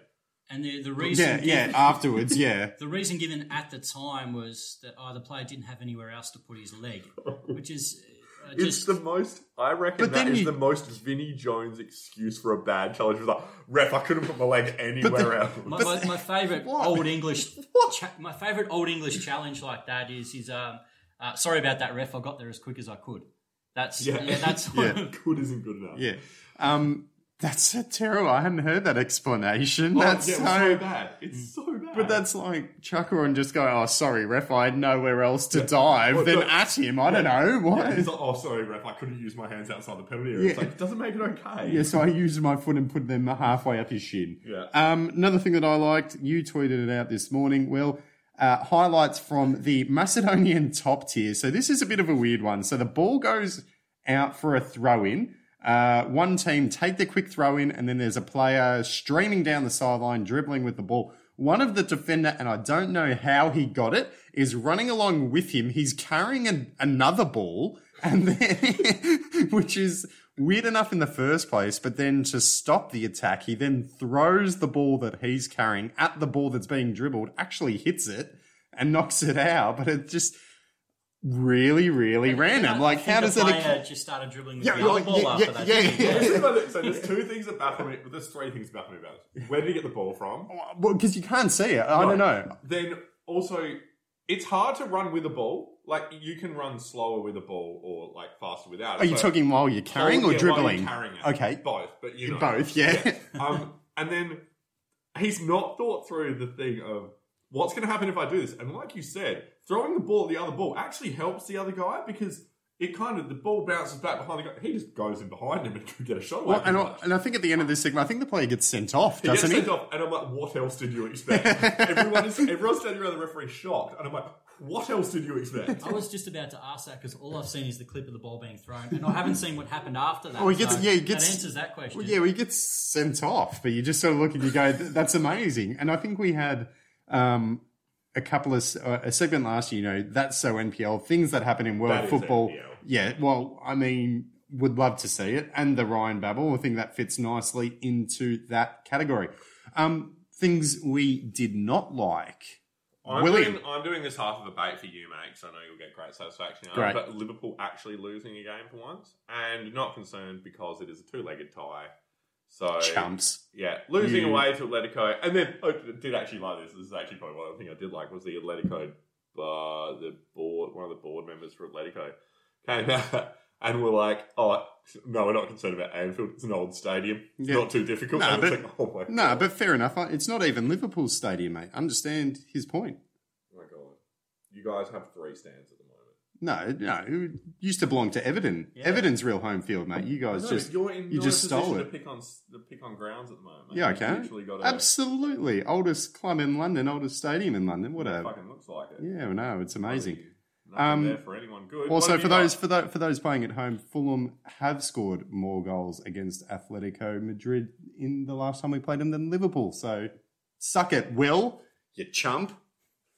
And the the reason Yeah, yeah. Afterwards, yeah. [LAUGHS] The reason given at the time was that oh, the player didn't have anywhere else to put his leg, which is uh, It's just the most. I reckon But that you- the most Vinnie Jones excuse for a bad challenge. Was like, "Ref, I couldn't put my leg anywhere [LAUGHS] else." my, my, my favorite What? old English. [LAUGHS] Cha- my favorite old English challenge like that is is um uh, sorry about that ref. I got there as quick as I could. That's yeah, Yeah. that's Yeah. good isn't good enough. Yeah. Um, that's so terrible. I hadn't heard that explanation. Oh, that's yeah, so, so bad. It's so bad. But that's like chucker and just go, oh, sorry, ref, I had nowhere else to dive. Well, then look- at him, I don't know. What? Yeah, he's like, "Oh, sorry, ref, I couldn't use my hands outside the penalty area." It's like, it doesn't make it okay. Yeah, so I used my foot and put them halfway up his shin. Yeah. Um, another thing that I liked, you tweeted it out this morning, Will. Uh, highlights from the Macedonian top tier. So this is a bit of a weird one. So the ball goes out for a throw in. Uh, one team take the quick throw in, and then there's a player streaming down the sideline, dribbling with the ball. One of the defender, and I don't know how he got it, is running along with him. He's carrying an, another ball, [LAUGHS] and then, which is weird enough in the first place. But then to stop the attack, he then throws the ball that he's carrying at the ball that's being dribbled, actually hits it and [LAUGHS] knocks it out. But it just really, really random. I Like, how does that? player just started dribbling with Yeah, the like, ball yeah, after yeah, that? yeah, didn't yeah. This is about it. so there's [LAUGHS] two things that baffle me. Well, there's three things that baffle me about it. Where did he get the ball from? Well, because you can't see it. I don't know. Then also, it's hard to run with a ball. Like you can run slower with a ball or like faster without. it. Are you So- talking while you're carrying or yeah, while you're dribbling? carrying it. Okay. both. But you know, Both, yeah. um, and then he's not thought through the thing of what's going to happen if I do this. And like you said, throwing the ball at the other ball actually helps the other guy because it kind of the ball bounces back behind the guy. He just goes in behind him and [LAUGHS] can get a shot away. Well, and, I, and I think at the end of this segment, I think the player gets sent off, He gets doesn't he? sent off, and I'm like, "What else did you expect?" [LAUGHS] Everyone is everyone's standing around the referee shocked, and I'm like, "What else did you expect?" I was just about to ask that because all I've seen is the clip of the ball being thrown, and I haven't seen what happened after that. Well, he gets- so yeah, he gets- that answers that question. Well, yeah, well, he gets sent off, but you just sort of look and you go, "That's amazing." And I think we had um, a couple of uh, a segment last year. You know, that's so NPL things that happen in world That football. Yeah, well, I mean, would love to see it, and the Ryan Babel. I think that fits nicely into that category. Um, things we did not like. I'm William. doing, I'm doing this half of a bait for you, mate, because I know you'll get great satisfaction. Great. But Liverpool actually losing a game for once, and not concerned because it is a two-legged tie. So Chumps. Yeah, losing You- away to Atletico, and then I did actually like this. This is actually probably one thing I did like was the Atletico, uh, the board, one of the board members for Atletico came out [LAUGHS] and were like, "Oh, no, we're not concerned about Anfield. It's an old stadium. It's Yeah. not too difficult." No, but- like, "Oh No, but fair enough. It's not even Liverpool's stadium, mate. Understand his point. Oh my god, you guys have three stands at the. No, no, it used to belong to Everton. Yeah. Everton's real home field, mate. You guys No, just but you're in, you you're just in a position stole to it. pick on s- to pick on grounds at the moment. Yeah, I You've can. literally got a, Absolutely, oldest club in London, oldest stadium in London. It Whatever. fucking looks like it. Yeah, no, it's amazing. Um, there for anyone good. Also, for you got? those for those for those playing at home, Fulham have scored more goals against Atletico Madrid in the last time we played them than Liverpool. So, suck it, Will, you chump.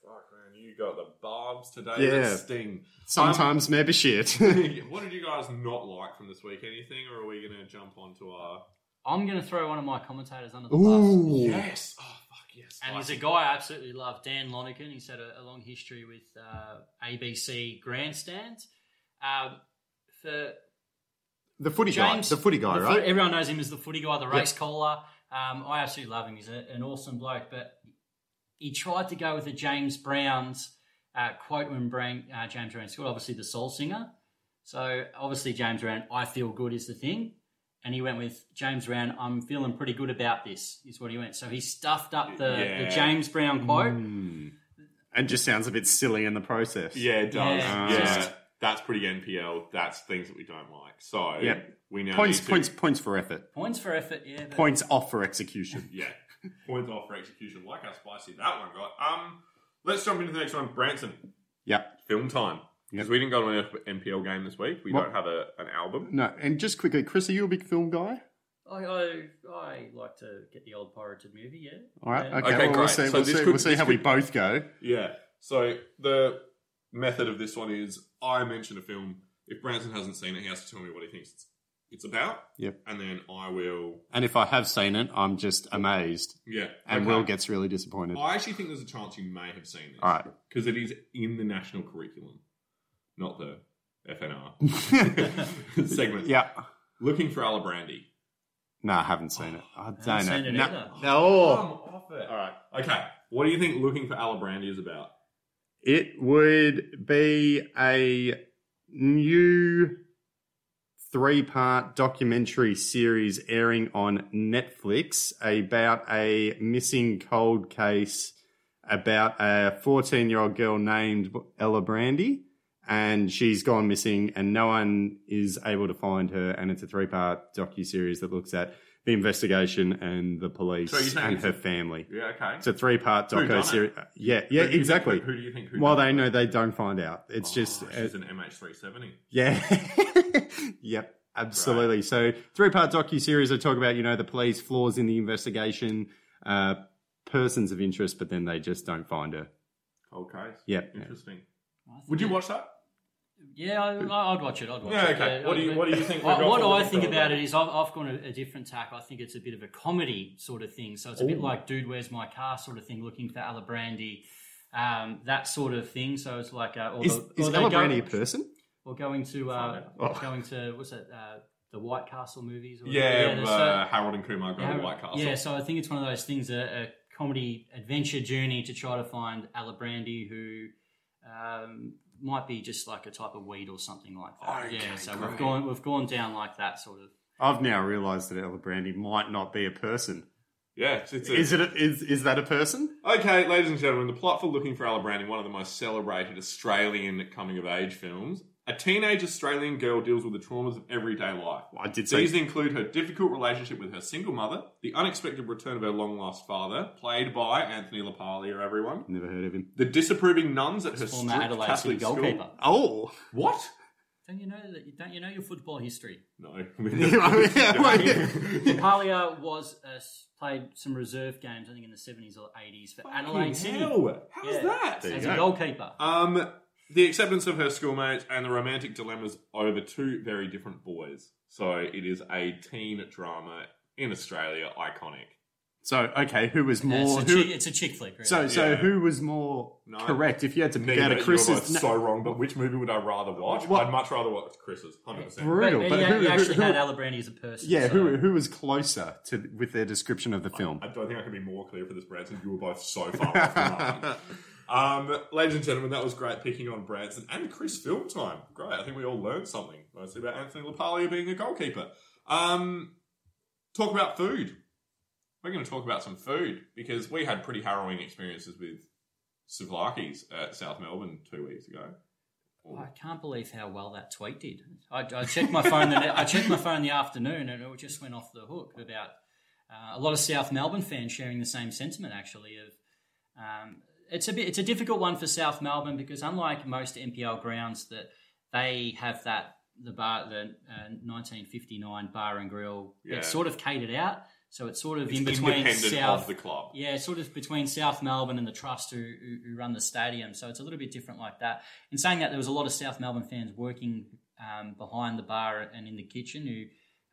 Fuck, man, you got the barbs today. Yeah. that sting. Sometimes maybe shit. [LAUGHS] what [LAUGHS] did you guys not like from this week? Anything, or are we going to jump onto our? I'm going to throw one of my commentators under the Ooh, bus. Yes. Oh fuck yes. And he's a Spicy. guy I absolutely love, Dan Lonergan. He's had a, a long history with uh, ABC Grandstands. Um, for the footy James, guy, the footy guy, the right? foot- everyone knows him as the footy guy, the race caller. Um, I absolutely love him. He's a, an awesome bloke. But he tried to go with the James Brown's uh, quote when Brown, uh, James Brown scored, obviously the soul singer. So obviously James Brown, I feel good is the thing. And he went with James Brown, I'm feeling pretty good about this, is what he went. So he stuffed up the, Yeah. the James Brown quote. Mm. And just sounds a bit silly in the process. Yeah, it does. Yeah, Yeah, just- that's pretty NPL. That's things that we don't like. So Yep. we now Points, need to- points, points for effort. Points for effort, yeah. but- Points off for execution. Yeah, points off for execution. Like how spicy that one got. Um, let's jump into the next one. Branson, Yeah. film time. Because Yep. we didn't go to an F- NPL game this week. We What? don't have a, an album. No, and just quickly, Chris, are you a big film guy? I, I, I like to get the old pirated movie, yeah. All right. Yeah. Okay. Okay, well, we'll great. see. So we'll this see, could- we'll see this how we could- both go. Yeah. So the method of this one is I mention a film. If Branson hasn't seen it, he has to tell me what he thinks it's, it's about. Yep. And then I will. And if I have seen it, I'm just amazed, Yeah. and okay. Will gets really disappointed. I actually think there's a chance you may have seen this. All right. Because it is in the national curriculum, not the FNR [LAUGHS] segment. yeah. Looking for Alibrandi. No, I haven't seen it. I haven't don't know. seen it no. either. no. Oh. Come off it. All right. Okay. What do you think Looking for Alibrandi is about? It would be a new three part documentary series airing on Netflix about a missing cold case about a 14 year old girl named Ella Brandy. And she's gone missing, and no one is able to find her. And it's a three part docu series that looks at the investigation and the police So and her a- family. Yeah. Okay. It's a three part doco series. Yeah, yeah, Who do you think- exactly. who, who do you think? Who Well, done they it? know they don't find out. It's just Oh, uh, she's an MH370. yeah, [LAUGHS] yep, absolutely. So three part docu series. I talk about you know the police flaws in the investigation, uh, persons of interest, but then they just don't find her. Cold case. Yep. Interesting. I Would you watch that? Yeah, I, I'd watch it. I'd watch Yeah, it. okay. What do you- what do you think What, got what for I think about it is I've, I've gone a, a different tack. I think it's a bit of a comedy sort of thing. So it's a bit like Dude, Where's My Car sort of thing, looking for Alibrandi, um, that sort of thing. So it's like, uh, or Is, the- is they go- a person? Or going to, uh, out. going to, what's that, uh, the White Castle movies? Or Yeah. uh, so- Harold and Kumar go to White Castle. yeah, so I think it's one of those things, a, a comedy adventure journey to try to find Alibrandi who um, might be just like a type of weed or something like that. Okay, yeah, so great. we've gone we've gone down like that sort of. I've now realised that Ella Brandy might not be a person. Yeah. It's, it's a, Is it? A, is is that a person? Okay, ladies and gentlemen, the plot for Looking for Ella Alibrandi, one of the most celebrated Australian coming of age films. A teenage Australian girl deals with the traumas of everyday life. I did say These include her difficult relationship with her single mother, the unexpected return of her long lost father, played by Anthony LaPaglia, everyone, never heard of him. the disapproving nuns at her Former strict Adelaide Catholic City goalkeeper. school. Oh, What? Don't you know that? Don't you know your football history? No. [LAUGHS] [LAUGHS] [LAUGHS] Palia was uh, played some reserve games, I think in the seventies or eighties for Adelaide City Hell, how's Yeah. that? There you as go. a goalkeeper. Um, the acceptance of her schoolmates and the romantic dilemmas over two very different boys. So it is a teen drama in Australia, iconic. So okay, who was more? it's, a who, chick, it's a chick flick. Really. so so Yeah. who was more No. correct? If you had to pick Neither, out a you were Chris's, both no, so wrong. But which movie would I rather watch? What? I'd much rather watch Chris's. Hundred percent. but, brutal. but But he, who, he actually who- had Alibrandi as a person. yeah, so- who who was closer to with their description of the film? I don't think I can be more clear for this, Branson. You were both so far off the [LAUGHS] mark. Um, ladies and gentlemen, that was great picking on Branson and Chris film time. Great. I think we all learned something, mostly about Anthony LaPaglia being a goalkeeper. Um, talk about food. We're going to talk about some food because we had pretty harrowing experiences with souvlaki's at South Melbourne two weeks ago. I can't believe how well that tweet did. I, I checked my phone. The, I checked my phone the afternoon, and it just went off the hook about uh, a lot of South Melbourne fans sharing the same sentiment. Actually, of um, it's a bit, it's a difficult one for South Melbourne because unlike most NPL grounds, that they have that the bar the uh, 1959 bar and grill. Yeah. It's sort of catered out, so it's sort of It's in between South the club. yeah, sort of between South Melbourne and the trust who, who, who run the stadium. So it's a little bit different like that. In saying that, there was a lot of South Melbourne fans working um, behind the bar and in the kitchen who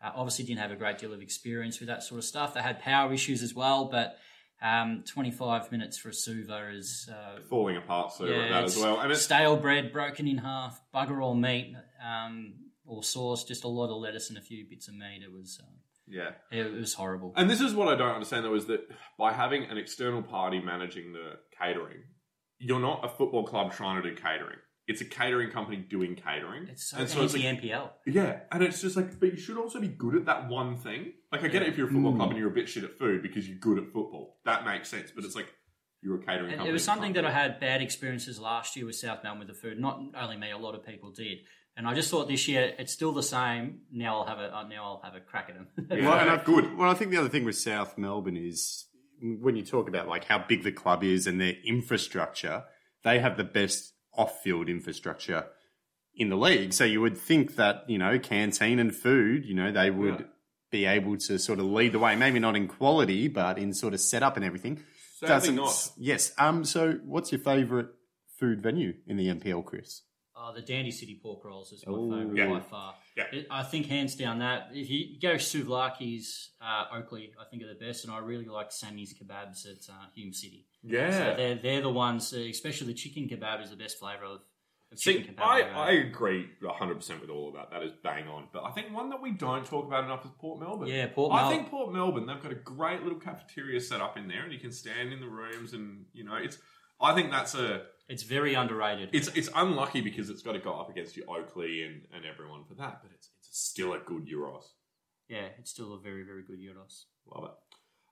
uh, obviously didn't have a great deal of experience with that sort of stuff. They had power issues as well, but um, 25 minutes for a suva is uh, Falling apart so yeah, that as well. And it's stale bread broken in half, bugger all meat um, or sauce, just a lot of lettuce and a few bits of meat. It was uh, yeah. it, it was horrible. And this is what I don't understand though is that by having an external party managing the catering, you're not a football club trying to do catering. It's a catering company doing catering. It's so and so it's like, anti-NPL. yeah, and it's just like, but you should also be good at that one thing. Like, I get it if you're a football club and you're a bit shit at food because you're good at football. That makes sense. But it's like you're a catering And company. it was something that I had bad experiences last year with South Melbourne with the food. Not only me, a lot of people did. And I just thought this year it's still the same. Now I'll have a uh, now I'll have a crack at them. [LAUGHS] Yeah. Well, and I, good. Well, I think the other thing with South Melbourne is when you talk about like how big the club is and their infrastructure, they have the best off-field infrastructure in the league. So you would think that you know canteen and food, you know, they would Yeah. be able to sort of lead the way. Maybe not in quality, but in sort of setup and everything. Sadly not. Yes. Um. So, what's your favourite food venue in the NPL, Chris? Oh, the Dandy City pork rolls is my Ooh. favourite Yeah. by far. Yeah. It- I think hands down that if you go Souvlaki's, uh, Oakleigh, I think are the best, and I really like Sammy's kebabs at uh, Hume City. Yeah. So they're they're the ones, uh, especially the chicken kebab is the best flavour of, of See, chicken kebab. I, I agree 100% with all of that. That is bang on. But I think one that we don't talk about enough is Port Melbourne. yeah, Port I think Port Melbourne, they've got a great little cafeteria set up in there and you can stand in the rooms and, you know, it's, I think that's a, it's very underrated. it's, it's unlucky because it's got to go up against your Oakleigh and, and everyone for that, but it's, it's still a good Euros. yeah, it's still a very very good Euros. Love it.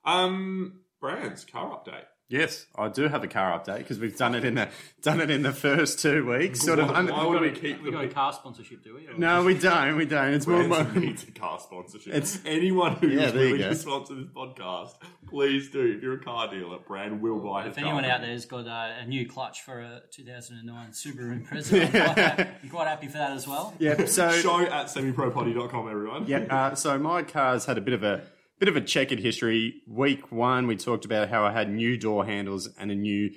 Um, brands, car update. Yes, I do have a car update because we've done it in the done it in the first two weeks. Sort of. Why- un- why would we keep We got a car sponsorship, do we? Or- no, we don't. We don't. It's more. Brands more needs a car sponsorship. It's- anyone who's Yeah, there you willing to sponsor this podcast, please do. If you're a car dealer, Brand will buy his If anyone car. out there's got uh, a new clutch for a 2009 Subaru Impreza, I'm, quite, I'm quite happy for that as well. yeah. So [LAUGHS] show at semipropoddy.com, everyone. Yeah, uh, so my car's had a bit of a bit of a checkered history. Week one, we talked about how I had new door handles and a new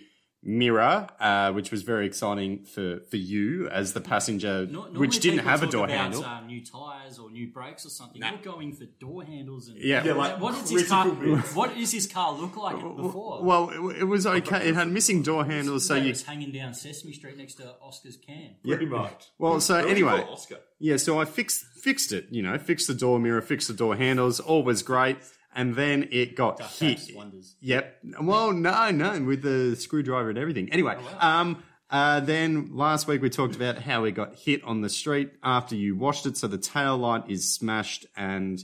mirror, uh, which was very exciting for, for you as the passenger, Nor- which didn't people have a door about, handle. Uh, new tires or new brakes or something. You're going for door handles and Yeah. Yeah, like what does this car? critical bits. What does this car look like before? Well, it, it was okay. It had missing door handles, so Like you. it's hanging down Sesame Street next to Oscar's can. Pretty much. Well, so What do you anyway, Oscar. Yeah, so I fixed fixed it, you know, fixed the door mirror, fixed the door handles, all was great, and then it got hit. Perhaps wonders. Yep. Well, no, no, with the screwdriver and everything. Anyway, um, uh, then last week we talked about how it got hit on the street after you washed it, so the tail light is smashed and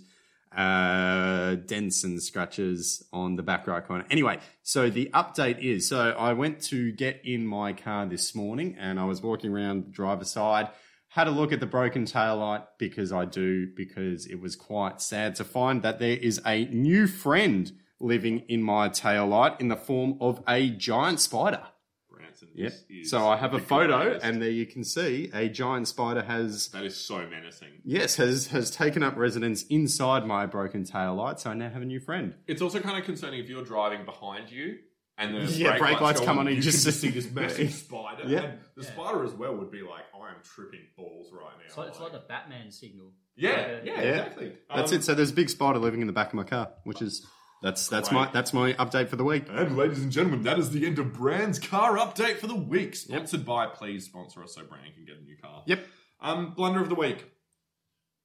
uh, dents and scratches on the back right corner. Anyway, so the update is so I went to get in my car this morning and I was walking around the driver's side, had a look at the broken tail light because I do, because it was quite sad to find that there is a new friend living in my tail light in the form of a giant spider. Branson Yep. So I have a photo, and there you can see a giant spider has that is so menacing. yes has has taken up residence inside my broken tail light. So I now have a new friend. It's also kind of concerning if you're driving behind you and the Yeah, brake, brake lights, lights come on, on and you you just can see this massive [LAUGHS] spider. Yeah. And the spider as well would be like, I am tripping balls right now. It's like, it's like the Batman signal. yeah, Like a- yeah, Yeah. exactly. That's Um, it. So there's a big spider living in the back of my car, which is That's that's Great. my that's my update for the week. And ladies and gentlemen, that is the end of Brand's car update for the week. Sponsored by, please sponsor us so Brand can get a new car. Yep. Um, blunder of the week.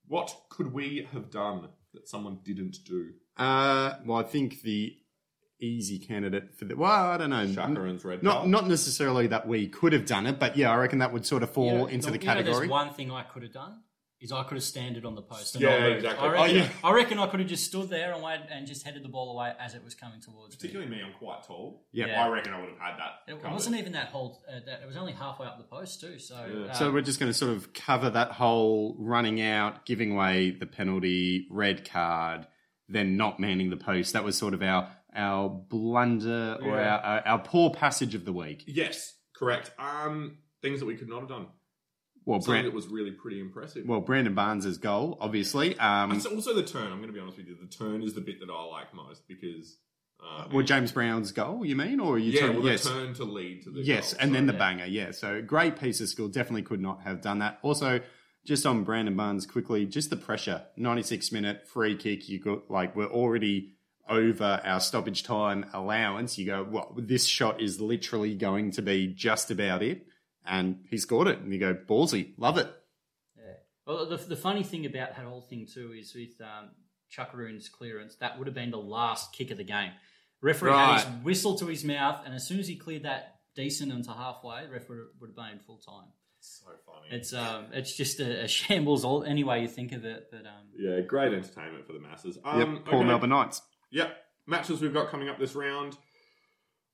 What could we have done that someone didn't do? Uh, well, I think the easy candidate for the well, I don't know. Shakaran's red Not card. not necessarily that we could have done it, but yeah, I reckon that would sort of fall You know, into the you know, category. there's one thing I could have done is I could have standed on the post. And Yeah, not moved. exactly. I reckon, Oh, yeah. I reckon I could have just stood there and wait and just headed the ball away as it was coming towards me. Particularly me, I'm quite tall. Yeah. Yeah. I reckon I would have had that. It covered. wasn't even that whole. Uh, that, it was only halfway up the post too. So, Yeah. uh, So we're just going to sort of cover that whole running out, giving away the penalty, red card, then not manning the post. That was sort of our our blunder or Yeah. our, our our poor passage of the week. Yes, correct. Um, things that we could not have done. Well, Something Brand, that was really pretty impressive. well, Brandon Barnes' goal, obviously. Um, It's also the turn. I'm going to be honest with you. The turn is the bit that I like most because. Uh, well, James Brown's goal, you mean, or are you yeah, talking- well, the yes, turn to lead to the yes, goal. and So- then the yeah. banger, yeah. So great piece of skill. Definitely could not have done that. Also, just on Brandon Barnes quickly, just the pressure. 96 minute free kick. You got like we're already over our stoppage time allowance. You go, well, this shot is literally going to be just about it, and he scored it. And you go, ballsy, love it. yeah. Well, the, the funny thing about that whole thing too is with um, Chuckaroon's clearance, that would have been the last kick of the game. Referee had his whistle to his mouth, and as soon as he cleared that decent into halfway, the referee would have been full time. so funny. It's um, it's just a, a shambles all any way you think of it. But um, yeah, great entertainment for the masses. Um, yep, Paul okay. Melbourne Knights. Yep. Matches we've got coming up this round.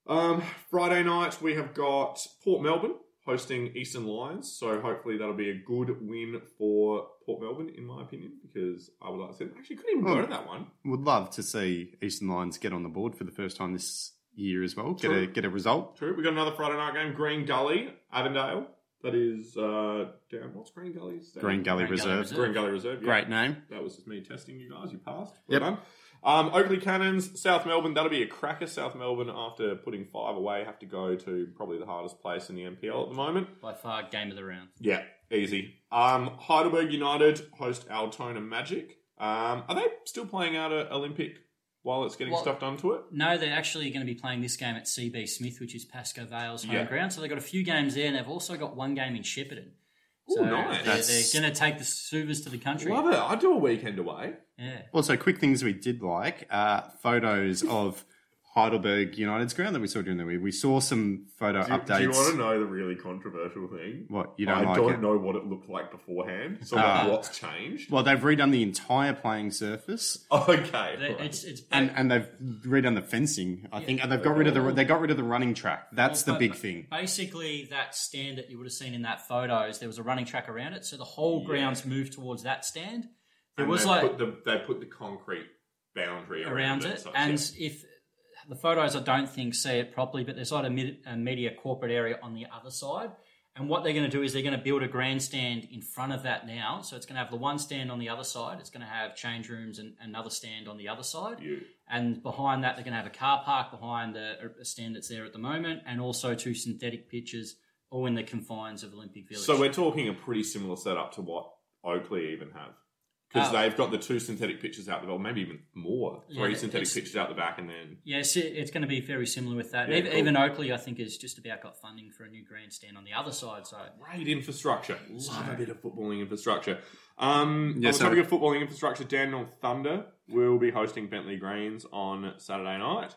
Um, Friday night we have got Port Melbourne hosting Eastern Lions, so hopefully that'll be a good win for Port Melbourne, in my opinion, because I would like to see them. Actually, couldn't even go Oh. to that one. Would love to see Eastern Lions get on the board for the first time this year as well. Get a get a result. True. We got another Friday night game. Green Gully, Avondale. That is uh, down. What's Green Gully? Stadium? Green Gully Green Gully Reserve. Reserve. Green Gully Reserve. yeah. Great name. That was just me testing you guys. You passed. Yep. Done. Um, Oakleigh Cannons, South Melbourne. That'll be a cracker. South Melbourne, after putting five away, have to go to probably the hardest place in the NPL at the moment. by far, game of the round. Yeah, easy. Um, Heidelberg United host Altona Magic. Um, are they still playing out at Olympic while it's getting Well- stuff done to it? No, they're actually going to be playing this game at CB Smith, which is Pascoe Vale's home Yeah. ground. So they've got a few games there, and they've also got one game in Shepparton. Ooh, So nice. they're, they're going to take the Suvas to the country. Love it. I do a weekend away. Yeah. Also, quick things we did like uh, photos of Heidelberg United's ground that we saw during the week. We saw some photo updates. Do you want to know the really controversial thing? What you don't I like don't it? know what it looked like beforehand. So Ah. what's changed? Well, they've redone the entire playing surface, [LAUGHS] Okay. They- right. It's it's and and they've redone the fencing. I think, and they've got rid of the they got rid of the running track. That's the big thing. Basically, that stand that you would have seen in that photos, there was a running track around it, so the whole grounds moved towards that stand. There And was they like put the, they put the concrete boundary around, around it. it, so- and yeah. if the photos, I don't think see it properly, but there's like a, mid, a media corporate area on the other side. And what they're going to do is they're going to build a grandstand in front of that now. So it's going to have the one stand on the other side. It's going to have change rooms and another stand on the other side. You- And behind that, they're going to have a car park behind the stand that's there at the moment, and also two synthetic pitches, all in the confines of Olympic Village. So we're talking a pretty similar setup to what Oakleigh even have. Because Oh. they've got the two synthetic pitches out the back, maybe even more. Yeah, Three it's- synthetic pitches out the back, and then Yes, it- it's going to be very similar with that. Yeah, even, cool. even Oakleigh, I think, has just about got funding for a new grandstand on the other side. So great infrastructure. Love a bit of footballing infrastructure. Um, Yes, on the topic of footballing infrastructure, Dandenong Thunder will be hosting Bentleigh Greens on Saturday night.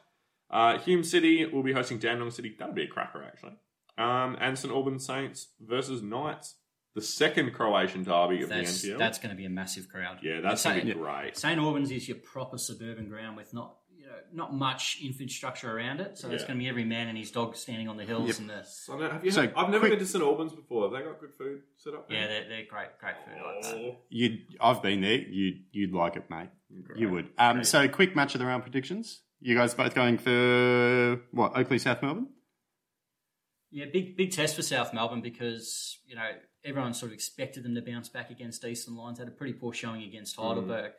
Uh, Hume City will be hosting Dandenong City. That'll be a cracker, actually. Um, and St Albans Saints versus Knights, the second Croatian derby of that's the NPL. that's going to be a massive crowd. yeah, that's St. going to be great. St Albans is your proper suburban ground with not you know not much infrastructure around it. So it's Yeah. going to be every man and his dog standing on the hills Yep. and the So, have you So, had- I've never quick- been to St Albans before. Have they got good food set up? there? yeah, they're, they're great great food like that. Oh, You, I've been there. You'd, you'd like it, mate. great. You would. Um, so, quick match of the round predictions. You guys both going for what? Oakleigh, South Melbourne. Yeah, big big test for South Melbourne because you know everyone sort of expected them to bounce back against Eastern Lions. Had a pretty poor showing against mm. Heidelberg.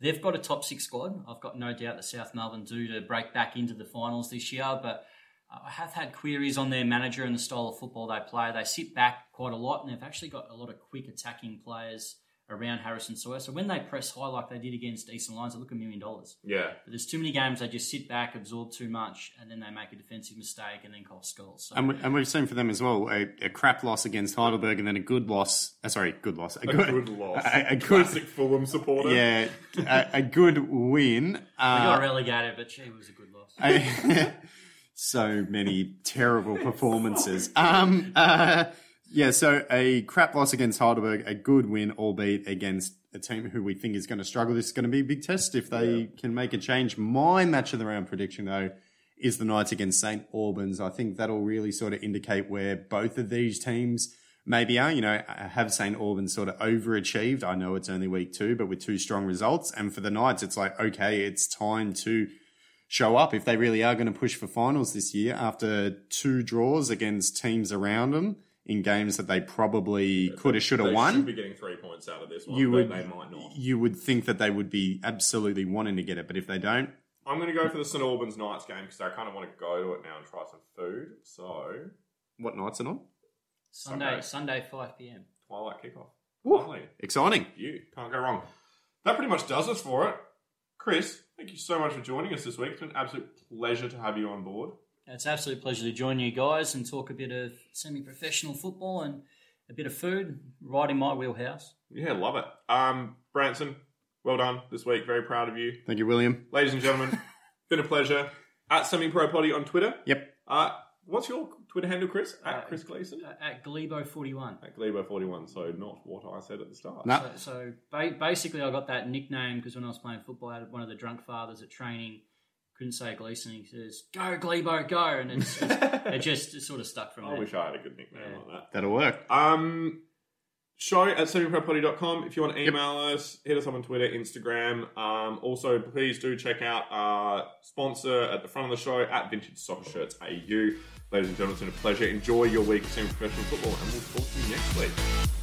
They've got a top six squad. I've got no doubt that South Melbourne do to break back into the finals this year. But I have had queries on their manager and the style of football they play. They sit back quite a lot, and they've actually got a lot of quick attacking players around Harrison Sawyer. So when they press high like they did against Eastern Lions, they look a million dollars. Yeah. But there's too many games they just sit back, absorb too much, and then they make a defensive mistake and then cost goals. So And, we, and we've seen for them as well a, a crap loss against Heidelberg and then a good loss. Uh, sorry, good loss. A, A good loss. [LAUGHS] A, a good, Classic Fulham supporter. yeah, a, a good win. they got Uh, relegated, but gee, it was a good loss. a- [LAUGHS] so many terrible performances. Um, uh, yeah, so a crap loss against Heidelberg, a good win, albeit against a team who we think is going to struggle. This is going to be a big test if they can make a change. My match of the round prediction, though, is the Knights against St. Albans. I think that'll really sort of indicate where both of these teams maybe are. You know, have St. Albans sort of overachieved? I know it's only week two, but with two strong results. And for the Knights, it's like, okay, it's time to show up if they really are going to push for finals this year after two draws against teams around them in games that they probably could have, should have won. should be getting three points out of this one, You but would- they might not. You would think that they would be absolutely wanting to get it, but if they don't, I'm going to go for the St Albans Knights game because I kind of want to go to it now and try some food. So, what nights are on? Sunday, Okay. Sunday, 5 p.m. Twilight kickoff. Woo. Lovely. Exciting. You can't go wrong. That pretty much does us for it. Chris, thank you so much for joining us this week. It's been an absolute pleasure to have you on board. It's an absolute pleasure to join you guys and talk a bit of semi-professional football and a bit of food, right in my wheelhouse. Yeah, love it. Um, Branson, well done this week. Very proud of you. Thank you, William. Ladies and gentlemen, [LAUGHS] been a pleasure. At Semi Pro Potty on Twitter. Yep. Uh, what's your Twitter handle, Chris? At Uh, Chris Gleeson? Uh, At Glebo41. At Glebo41, so not what I said at the start. No. So, so ba- basically, I got that nickname because when I was playing football, I had one of the drunk fathers at training couldn't say Gleeson. He says, "Go Glebo, go!" And it's, it's, [LAUGHS] it just it sort of stuck from I there. wish I had a good nickname Yeah. like that. That'll work. Um, show at semipropotty.com. If you want to email us, hit us up on Twitter, Instagram. Um, also, please do check out our sponsor at the front of the show at Vintage Soccer Shirts AU. Ladies and gentlemen, it's been a pleasure. Enjoy your week of semi-professional football, and we'll talk to you next week.